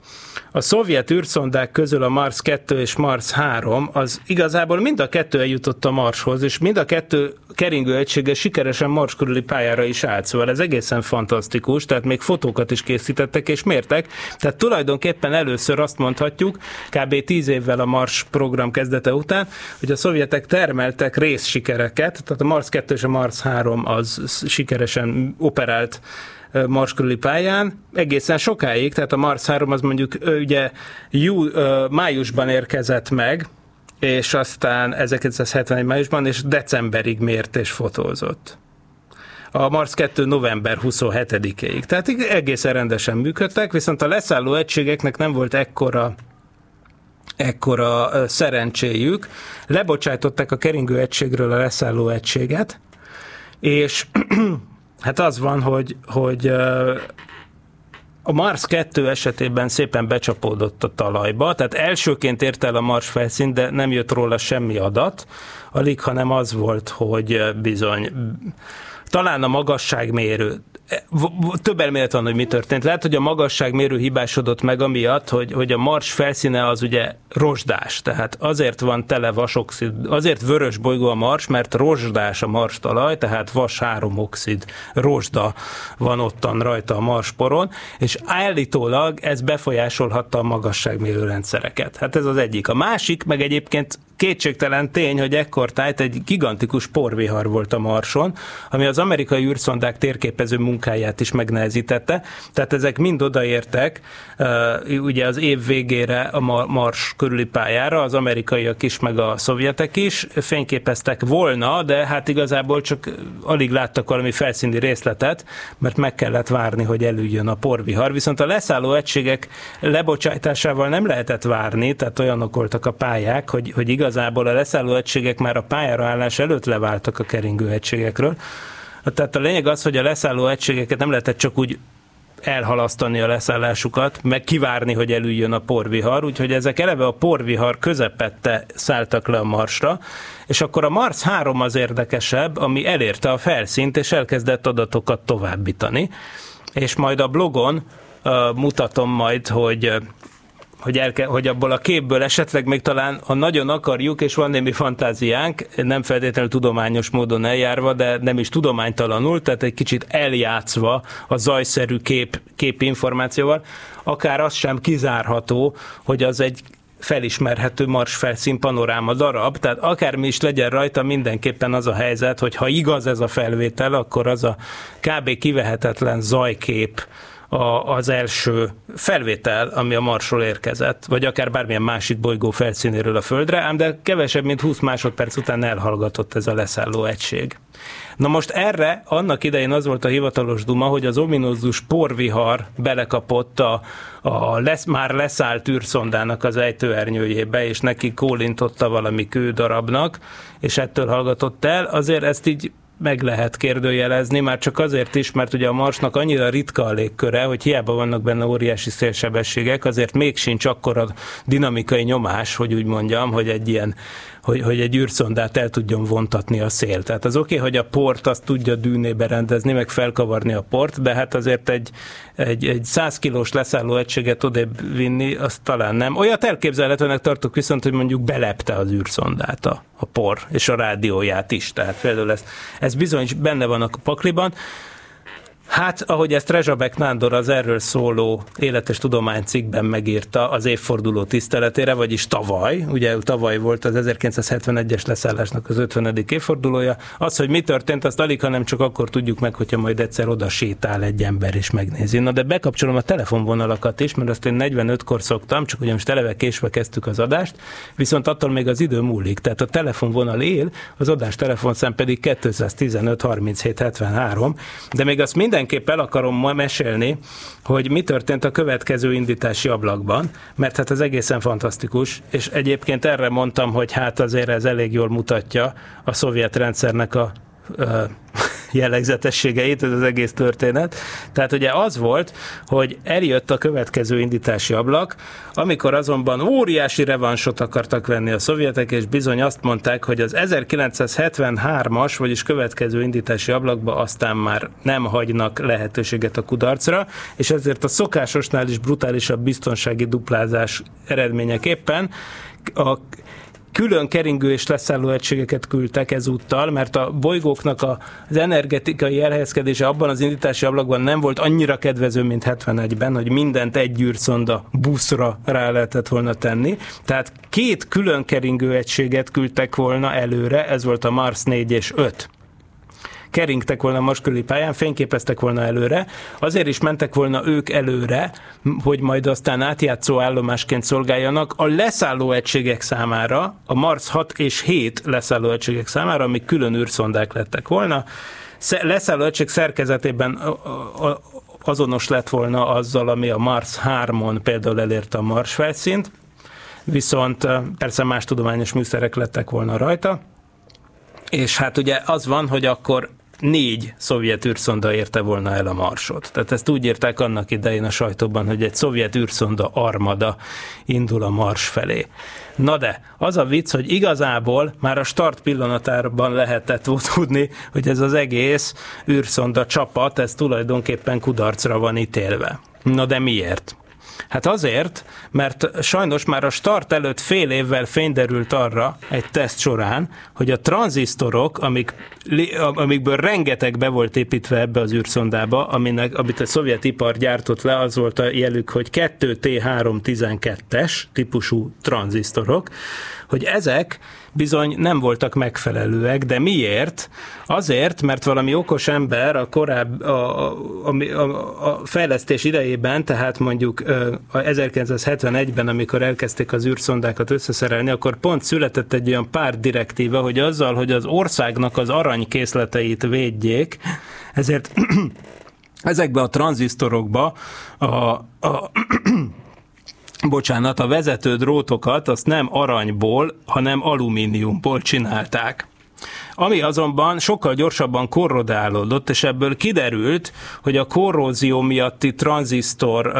a szovjet űrszondák közül a Mars 2 és Mars 3 az igazából mind a kettő eljutott a Marshoz, és mind a kettő keringő egysége sikeresen Mars körüli pályára is állt, szóval ez egészen fantasztikus, tehát még fotókat is készítettek és mértek, tehát tulajdonképpen először azt mondhatjuk, kb. 10 évvel a Mars program kezdete után, hogy a szovjetek termeltek részsikereket, tehát a Mars 2 és a Mars 3 az sikeresen operált Mars körüli pályán, egészen sokáig, tehát a Mars 3 az mondjuk ugye jú, májusban érkezett meg, és aztán 1971 májusban, és decemberig mért és fotózott. A Mars 2 november 27-ig. Tehát egészen rendesen működtek, viszont a leszálló egységeknek nem volt ekkora ekkora szerencséjük. Lebocsájtották a keringő egységről a leszálló egységet, és Hát az van, hogy, hogy a Mars 2 esetében szépen becsapódott a talajba, tehát elsőként ért el a Mars felszín, de nem jött róla semmi adat, alig, hanem az volt, hogy bizony talán a magasságmérő több elmélet van, hogy mi történt. Lehet, hogy a magasságmérő hibásodott meg amiatt, hogy, hogy a Mars felszíne az ugye rozsdás, tehát azért van tele vasoxid, azért vörös bolygó a Mars, mert rozsdás a Mars talaj, tehát vas háromoxid rozsda van ottan rajta a Mars poron, és állítólag ez befolyásolhatta a magasságmérő rendszereket. Hát ez az egyik. A másik, meg egyébként kétségtelen tény, hogy ekkor tájt egy gigantikus porvihar volt a Marson, ami az amerikai űrszondák térképező munkáját is megnehezítette. Tehát ezek mind odaértek, ugye az év végére a Mars körüli pályára, az amerikaiak is, meg a szovjetek is fényképeztek volna, de hát igazából csak alig láttak valami felszíni részletet, mert meg kellett várni, hogy elüljön a porvihar. Viszont a leszálló egységek lebocsájtásával nem lehetett várni, tehát olyanok voltak a pályák, hogy, hogy igazából a leszálló egységek már a pályára állás előtt leváltak a keringő egységekről. Tehát a lényeg az, hogy a leszálló egységeket nem lehetett csak úgy elhalasztani a leszállásukat, meg kivárni, hogy elüljön a porvihar, úgyhogy ezek eleve a porvihar közepette szálltak le a Marsra, és akkor a Mars 3 az érdekesebb, ami elérte a felszínt, és elkezdett adatokat továbbítani, és majd a blogon uh, mutatom majd, hogy hogy, elke, hogy abból a képből esetleg még talán, ha nagyon akarjuk, és van némi fantáziánk, nem feltétlenül tudományos módon eljárva, de nem is tudománytalanul, tehát egy kicsit eljátszva a zajszerű kép, képinformációval, akár az sem kizárható, hogy az egy felismerhető mars felszín panoráma darab, tehát akármi is legyen rajta, mindenképpen az a helyzet, hogy ha igaz ez a felvétel, akkor az a kb. kivehetetlen zajkép, a, az első felvétel, ami a Marsról érkezett, vagy akár bármilyen másik bolygó felszínéről a Földre, ám de kevesebb, mint 20 másodperc után elhallgatott ez a leszálló egység. Na most erre annak idején az volt a hivatalos duma, hogy az ominózus porvihar belekapott a, a lesz, már leszállt űrszondának az ejtőernyőjébe, és neki kólintotta valami kődarabnak, és ettől hallgatott el. Azért ezt így meg lehet kérdőjelezni, már csak azért is, mert ugye a Marsnak annyira ritka a légköre, hogy hiába vannak benne óriási szélsebességek, azért még sincs akkora dinamikai nyomás, hogy úgy mondjam, hogy egy ilyen hogy, hogy egy űrszondát el tudjon vontatni a szél. Tehát az oké, okay, hogy a port azt tudja dűnébe rendezni, meg felkavarni a port, de hát azért egy, egy, egy 100 kilós leszálló egységet odébb vinni, azt talán nem. Olyat elképzelhetőnek tartok viszont, hogy mondjuk belepte az űrszondát a, a por, és a rádióját is. Tehát például ez, ez bizony benne van a pakliban. Hát, ahogy ezt Rezsabek Nándor az erről szóló életes tudománycikkben megírta az évforduló tiszteletére, vagyis tavaly, ugye tavaly volt az 1971-es leszállásnak az 50. évfordulója, az, hogy mi történt, azt alig, hanem csak akkor tudjuk meg, hogyha majd egyszer oda sétál egy ember és megnézi. Na de bekapcsolom a telefonvonalakat is, mert azt én 45-kor szoktam, csak ugye most eleve késve kezdtük az adást, viszont attól még az idő múlik. Tehát a telefonvonal él, az adás telefonszám pedig 215 37 73, de még azt minden mindenképp el akarom ma mesélni, hogy mi történt a következő indítási ablakban, mert hát ez egészen fantasztikus, és egyébként erre mondtam, hogy hát azért ez elég jól mutatja a szovjet rendszernek a jellegzetességeit, ez az egész történet. Tehát ugye az volt, hogy eljött a következő indítási ablak, amikor azonban óriási revansot akartak venni a szovjetek, és bizony azt mondták, hogy az 1973-as, vagyis következő indítási ablakba aztán már nem hagynak lehetőséget a kudarcra, és ezért a szokásosnál is brutálisabb biztonsági duplázás eredményeképpen a külön keringő és leszálló egységeket küldtek ezúttal, mert a bolygóknak az energetikai elhelyezkedése abban az indítási ablakban nem volt annyira kedvező, mint 71-ben, hogy mindent egy űrszonda buszra rá lehetett volna tenni. Tehát két külön keringő egységet küldtek volna előre, ez volt a Mars 4 és 5 keringtek volna körüli pályán, fényképeztek volna előre, azért is mentek volna ők előre, hogy majd aztán átjátszó állomásként szolgáljanak a leszálló egységek számára, a Mars 6 és 7 leszálló egységek számára, amik külön űrszondák lettek volna. Leszálló egység szerkezetében azonos lett volna azzal, ami a Mars 3-on például elérte a Mars felszínt, viszont persze más tudományos műszerek lettek volna rajta, és hát ugye az van, hogy akkor négy szovjet űrszonda érte volna el a Marsot. Tehát ezt úgy írták annak idején a sajtóban, hogy egy szovjet űrszonda armada indul a Mars felé. Na de, az a vicc, hogy igazából már a start pillanatában lehetett tudni, hogy ez az egész űrszonda csapat, ez tulajdonképpen kudarcra van ítélve. Na de miért? Hát azért, mert sajnos már a start előtt fél évvel fényderült arra egy teszt során, hogy a tranzisztorok, amik, amikből rengeteg be volt építve ebbe az űrszondába, aminek, amit a szovjet ipar gyártott le, az volt a jelük, hogy 2T312-es típusú tranzisztorok, hogy ezek bizony nem voltak megfelelőek, de miért? Azért, mert valami okos ember a korább, a, a, a, a fejlesztés idejében, tehát mondjuk a 1971-ben, amikor elkezdték az űrszondákat összeszerelni, akkor pont született egy olyan pár direktíva, hogy azzal, hogy az országnak az aranykészleteit védjék, ezért ezekbe a tranzisztorokba a, a bocsánat, a vezető drótokat azt nem aranyból, hanem alumíniumból csinálták. Ami azonban sokkal gyorsabban korrodálódott, és ebből kiderült, hogy a korrózió miatti tranzisztor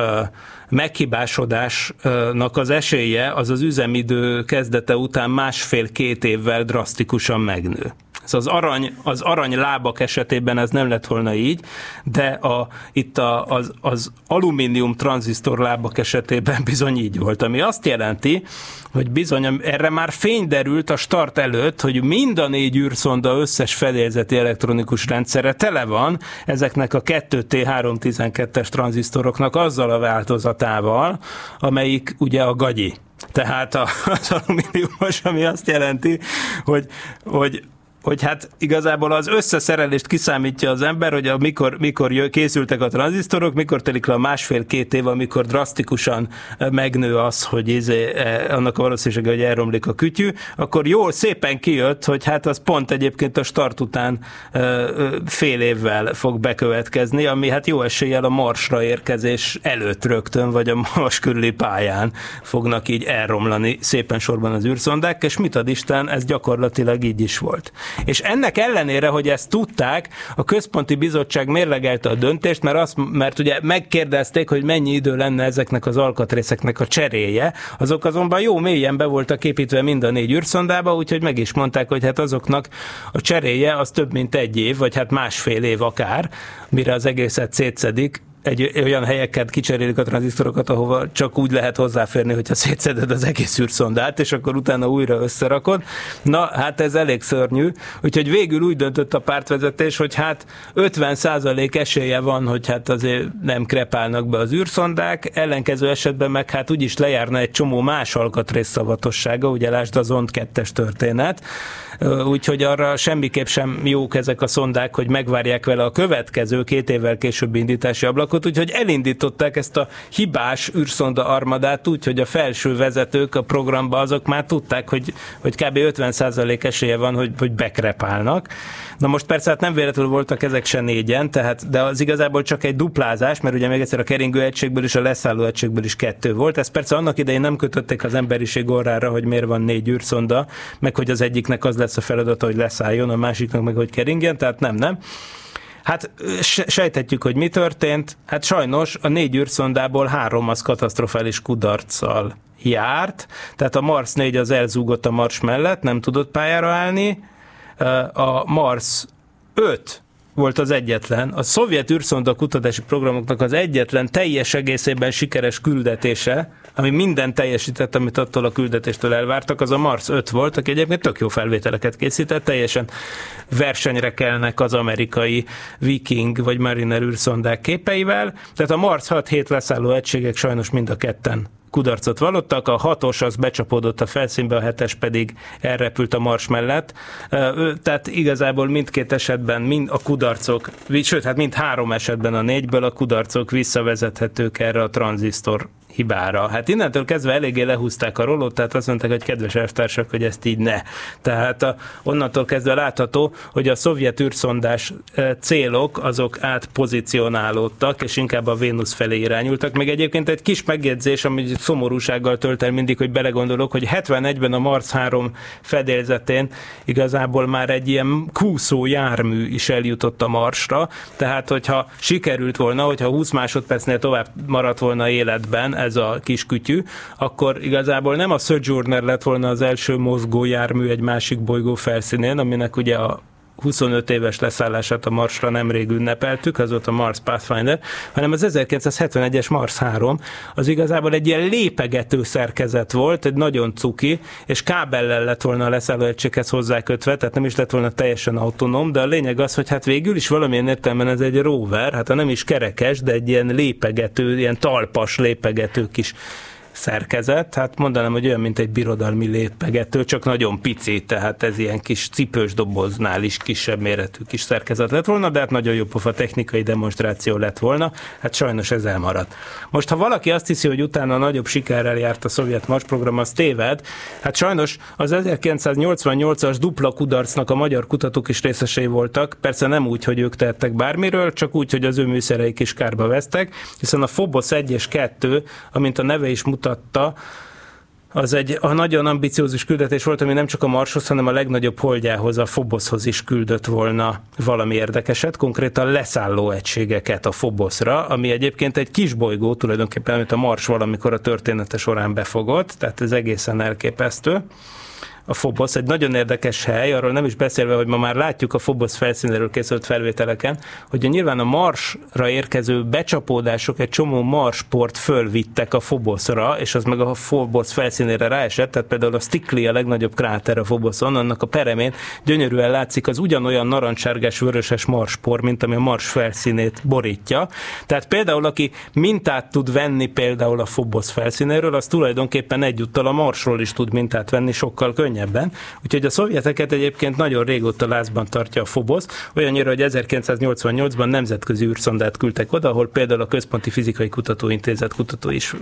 meghibásodásnak az esélye az az üzemidő kezdete után másfél-két évvel drasztikusan megnő. Ez az arany, az arany lábak esetében ez nem lett volna így, de a, itt a, az, az alumínium tranzisztor lábak esetében bizony így volt, ami azt jelenti, hogy bizony erre már fény derült a start előtt, hogy mind a négy űrszonda összes fedélzeti elektronikus rendszere tele van ezeknek a 2T312-es tranzisztoroknak azzal a változatával, amelyik ugye a gagyi. Tehát az alumíniumos, ami azt jelenti, hogy, hogy hogy hát igazából az összeszerelést kiszámítja az ember, hogy mikor, mikor készültek a tranzisztorok, mikor telik le a másfél-két év, amikor drasztikusan megnő az, hogy izé, annak a valószínűsége, hogy elromlik a kütyű, akkor jól szépen kijött, hogy hát az pont egyébként a start után fél évvel fog bekövetkezni, ami hát jó eséllyel a marsra érkezés előtt rögtön, vagy a mars körüli pályán fognak így elromlani szépen sorban az űrszondák, és mit ad Isten, ez gyakorlatilag így is volt. És ennek ellenére, hogy ezt tudták, a központi bizottság mérlegelte a döntést, mert, azt, mert ugye megkérdezték, hogy mennyi idő lenne ezeknek az alkatrészeknek a cseréje, azok azonban jó mélyen be voltak építve mind a négy űrszondába, úgyhogy meg is mondták, hogy hát azoknak a cseréje az több mint egy év, vagy hát másfél év akár, mire az egészet szétszedik, egy olyan helyeket kicserélik a tranzisztorokat, ahova csak úgy lehet hozzáférni, hogyha szétszeded az egész űrszondát, és akkor utána újra összerakod. Na, hát ez elég szörnyű. Úgyhogy végül úgy döntött a pártvezetés, hogy hát 50% esélye van, hogy hát azért nem krepálnak be az űrszondák, ellenkező esetben meg hát úgyis lejárna egy csomó más alkatrész szavatossága, ugye lásd az ONT 2 történet, úgyhogy arra semmiképp sem jók ezek a szondák, hogy megvárják vele a következő két évvel későbbi indítási ablak, időszakot, úgyhogy elindították ezt a hibás űrszonda armadát úgy, hogy a felső vezetők a programba azok már tudták, hogy, hogy kb. 50% esélye van, hogy, hogy bekrepálnak. Na most persze hát nem véletlenül voltak ezek se négyen, tehát, de az igazából csak egy duplázás, mert ugye még egyszer a keringő egységből és a leszálló egységből is kettő volt. Ez persze annak idején nem kötötték az emberiség orrára, hogy miért van négy űrszonda, meg hogy az egyiknek az lesz a feladata, hogy leszálljon, a másiknak meg hogy keringjen, tehát nem, nem. Hát sejthetjük, hogy mi történt. Hát sajnos a négy űrszondából három az katasztrofális kudarccal járt, tehát a Mars 4 az elzúgott a Mars mellett, nem tudott pályára állni, a Mars 5 volt az egyetlen, a szovjet űrszonda kutatási programoknak az egyetlen teljes egészében sikeres küldetése, ami minden teljesített, amit attól a küldetéstől elvártak, az a Mars 5 volt, aki egyébként tök jó felvételeket készített, teljesen versenyre kelnek az amerikai Viking vagy Mariner űrszondák képeivel, tehát a Mars 6-7 leszálló egységek sajnos mind a ketten kudarcot vallottak, a hatos az becsapódott a felszínbe, a hetes pedig elrepült a mars mellett. Tehát igazából mindkét esetben mind a kudarcok, sőt, hát mind három esetben a négyből a kudarcok visszavezethetők erre a tranzisztor hibára. Hát innentől kezdve eléggé lehúzták a rolót, tehát azt mondták, hogy kedves elvtársak, hogy ezt így ne. Tehát a, onnantól kezdve látható, hogy a szovjet űrszondás célok azok átpozícionálódtak, és inkább a Vénusz felé irányultak. Még egyébként egy kis megjegyzés, ami szomorúsággal tölt el mindig, hogy belegondolok, hogy 71-ben a Mars 3 fedélzetén igazából már egy ilyen kúszó jármű is eljutott a Marsra, tehát hogyha sikerült volna, hogyha 20 másodpercnél tovább maradt volna életben, ez a kis kütyű, akkor igazából nem a Sojourner lett volna az első mozgó jármű egy másik bolygó felszínén, aminek ugye a 25 éves leszállását a Marsra nemrég ünnepeltük, az volt a Mars Pathfinder, hanem az 1971-es Mars 3, az igazából egy ilyen lépegető szerkezet volt, egy nagyon cuki, és kábellel lett volna a leszálló egységhez hozzákötve, tehát nem is lett volna teljesen autonóm, de a lényeg az, hogy hát végül is valamilyen értelemben ez egy rover, hát nem is kerekes, de egy ilyen lépegető, ilyen talpas lépegető kis szerkezet, hát mondanám, hogy olyan, mint egy birodalmi lépegető, csak nagyon pici, tehát ez ilyen kis cipős doboznál is kisebb méretű kis szerkezet lett volna, de hát nagyon jó pofa technikai demonstráció lett volna, hát sajnos ez elmaradt. Most, ha valaki azt hiszi, hogy utána nagyobb sikerrel járt a szovjet Mars program, az téved, hát sajnos az 1988-as dupla kudarcnak a magyar kutatók is részesei voltak, persze nem úgy, hogy ők tehettek bármiről, csak úgy, hogy az ő műszereik is kárba vesztek, hiszen a Phobos 1 és 2, amint a neve is mutat, mutatta, az egy a nagyon ambiciózus küldetés volt, ami nem csak a Marshoz, hanem a legnagyobb holdjához, a Foboszhoz is küldött volna valami érdekeset, konkrétan leszálló egységeket a Foboszra, ami egyébként egy kis bolygó tulajdonképpen, amit a Mars valamikor a története során befogott, tehát ez egészen elképesztő a Phobos, egy nagyon érdekes hely, arról nem is beszélve, hogy ma már látjuk a Phobos felszínéről készült felvételeken, hogy nyilván a Marsra érkező becsapódások egy csomó Marsport fölvittek a Phobosra, és az meg a Phobos felszínére ráesett, tehát például a Stickley a legnagyobb kráter a Phoboson, annak a peremén gyönyörűen látszik az ugyanolyan narancssárgás vöröses Marspor, mint ami a Mars felszínét borítja. Tehát például, aki mintát tud venni például a Phobos felszínéről, az tulajdonképpen egyúttal a Marsról is tud mintát venni sokkal könnyebben könnyebben. Úgyhogy a szovjeteket egyébként nagyon régóta lázban tartja a Phobos, olyannyira, hogy 1988-ban nemzetközi űrszondát küldtek oda, ahol például a Központi Fizikai Kutatóintézet kutató is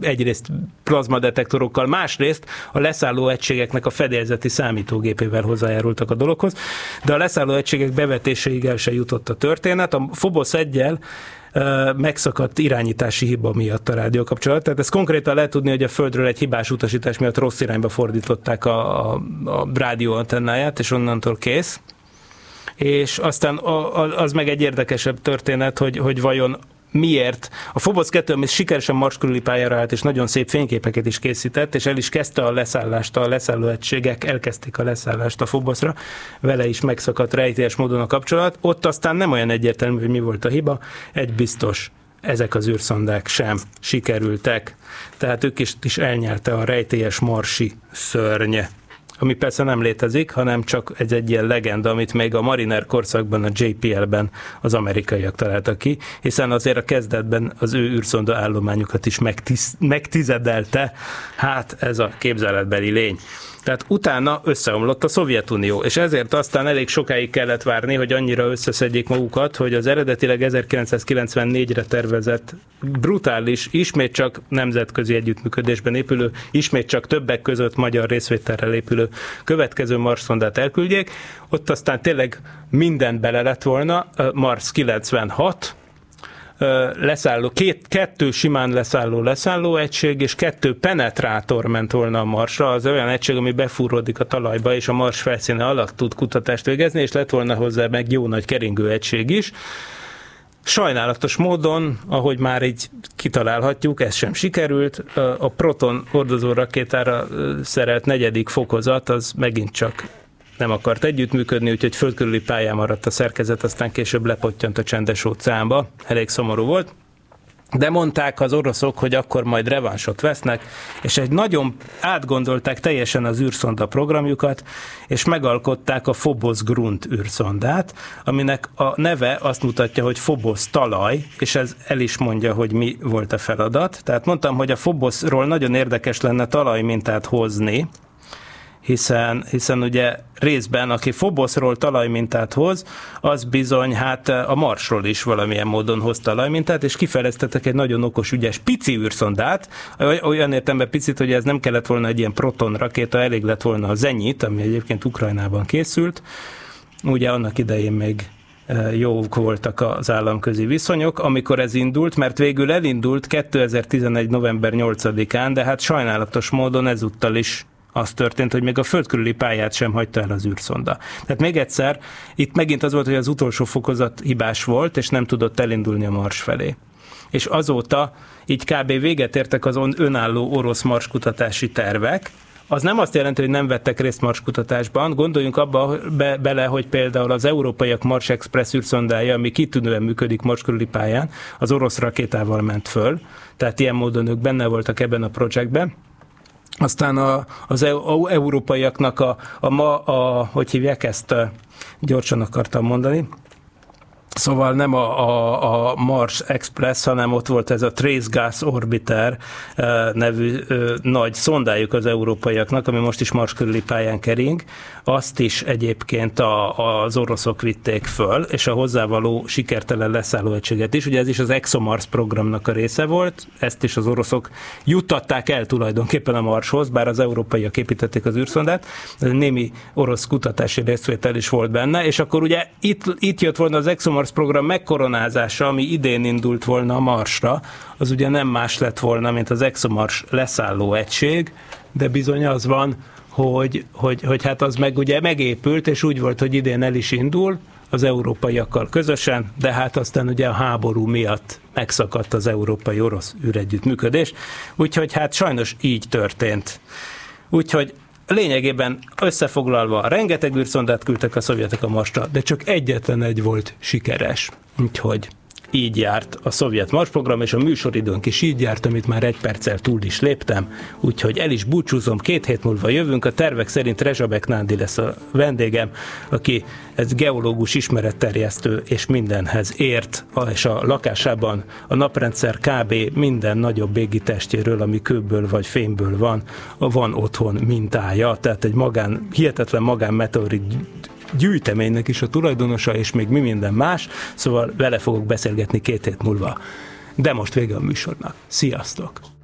egyrészt plazmadetektorokkal, másrészt a leszálló egységeknek a fedélzeti számítógépével hozzájárultak a dologhoz, de a leszálló egységek bevetéséig el se jutott a történet. A Phobos egyel megszakadt irányítási hiba miatt a rádiókapcsolat. Tehát ez konkrétan lehet tudni, hogy a Földről egy hibás utasítás miatt rossz irányba fordították a, a, a rádió antennáját, és onnantól kész. És aztán az meg egy érdekesebb történet, hogy, hogy vajon miért. A Phobos 2, ami sikeresen Mars körüli pályára állt, és nagyon szép fényképeket is készített, és el is kezdte a leszállást, a leszálló egységek elkezdték a leszállást a Phobosra, vele is megszakadt rejtélyes módon a kapcsolat. Ott aztán nem olyan egyértelmű, hogy mi volt a hiba, egy biztos, ezek az űrszondák sem sikerültek. Tehát ők is, is elnyelte a rejtélyes marsi szörnye ami persze nem létezik, hanem csak egy, egy ilyen legenda, amit még a Mariner korszakban, a JPL-ben az amerikaiak találtak ki, hiszen azért a kezdetben az ő űrszonda állományukat is megtiz, megtizedelte, hát ez a képzeletbeli lény. Tehát utána összeomlott a Szovjetunió, és ezért aztán elég sokáig kellett várni, hogy annyira összeszedjék magukat, hogy az eredetileg 1994-re tervezett brutális, ismét csak nemzetközi együttműködésben épülő, ismét csak többek között magyar részvételrel épülő következő Mars-szondát elküldjék. Ott aztán tényleg minden bele lett volna, Mars 96, leszálló, két, kettő simán leszálló leszálló egység, és kettő penetrátor ment volna a Marsra, az olyan egység, ami befúródik a talajba, és a Mars felszíne alatt tud kutatást végezni, és lett volna hozzá meg jó nagy keringő egység is. Sajnálatos módon, ahogy már így kitalálhatjuk, ez sem sikerült. A Proton hordozó rakétára szerelt negyedik fokozat, az megint csak nem akart együttműködni, úgyhogy földkörüli pályán maradt a szerkezet, aztán később lepottyant a csendes óceánba. Elég szomorú volt. De mondták az oroszok, hogy akkor majd revansot vesznek, és egy nagyon átgondolták teljesen az űrszonda programjukat, és megalkották a Phobos Grunt űrszondát, aminek a neve azt mutatja, hogy Phobos talaj, és ez el is mondja, hogy mi volt a feladat. Tehát mondtam, hogy a Phobosról nagyon érdekes lenne talajmintát hozni, hiszen, hiszen ugye részben, aki Foboszról talajmintát hoz, az bizony hát a Marsról is valamilyen módon hoz talajmintát, és kifejlesztettek egy nagyon okos, ügyes pici űrszondát, olyan értemben picit, hogy ez nem kellett volna egy ilyen proton rakéta, elég lett volna a Zenyit, ami egyébként Ukrajnában készült, ugye annak idején még jók voltak az államközi viszonyok, amikor ez indult, mert végül elindult 2011. november 8-án, de hát sajnálatos módon ezúttal is az történt, hogy még a föld körüli pályát sem hagyta el az űrszonda. Tehát még egyszer, itt megint az volt, hogy az utolsó fokozat hibás volt, és nem tudott elindulni a Mars felé. És azóta így kb. véget értek az önálló orosz Mars kutatási tervek, az nem azt jelenti, hogy nem vettek részt Mars kutatásban. Gondoljunk abba be, bele, hogy például az európaiak Mars Express űrszondája, ami kitűnően működik Mars körüli pályán, az orosz rakétával ment föl. Tehát ilyen módon ők benne voltak ebben a projektben. Aztán a, az európaiaknak a, a ma, a, hogy hívják ezt, gyorsan akartam mondani, Szóval nem a, a, a Mars Express, hanem ott volt ez a Trace Gas Orbiter nevű nagy szondájuk az európaiaknak, ami most is Mars körüli pályán kering. Azt is egyébként a, az oroszok vitték föl, és a hozzávaló sikertelen leszálló egységet is. Ugye ez is az ExoMars programnak a része volt, ezt is az oroszok juttatták el tulajdonképpen a Marshoz, bár az európaiak építették az űrszondát, némi orosz kutatási részvétel is volt benne, és akkor ugye itt, itt jött volna az ExoMars Mars program megkoronázása, ami idén indult volna a Marsra, az ugye nem más lett volna, mint az ExoMars leszálló egység, de bizony az van, hogy, hogy, hogy hát az meg ugye megépült, és úgy volt, hogy idén el is indul, az európaiakkal közösen, de hát aztán ugye a háború miatt megszakadt az európai-orosz űregyüttműködés, úgyhogy hát sajnos így történt. Úgyhogy Lényegében összefoglalva, rengeteg űrszondát küldtek a szovjetek a Marsra, de csak egyetlen egy volt sikeres. Úgyhogy így járt a szovjet Mars program, és a műsoridőnk is így járt, amit már egy perccel túl is léptem, úgyhogy el is búcsúzom, két hét múlva jövünk, a tervek szerint Rezsabek Nándi lesz a vendégem, aki ez geológus ismeretterjesztő, és mindenhez ért, és a lakásában a naprendszer kb. minden nagyobb testjéről, ami kőből vagy fémből van, van otthon mintája, tehát egy magán, hihetetlen magán meteorit gyűjteménynek is a tulajdonosa, és még mi minden más, szóval vele fogok beszélgetni két hét múlva. De most vége a műsornak. Sziasztok!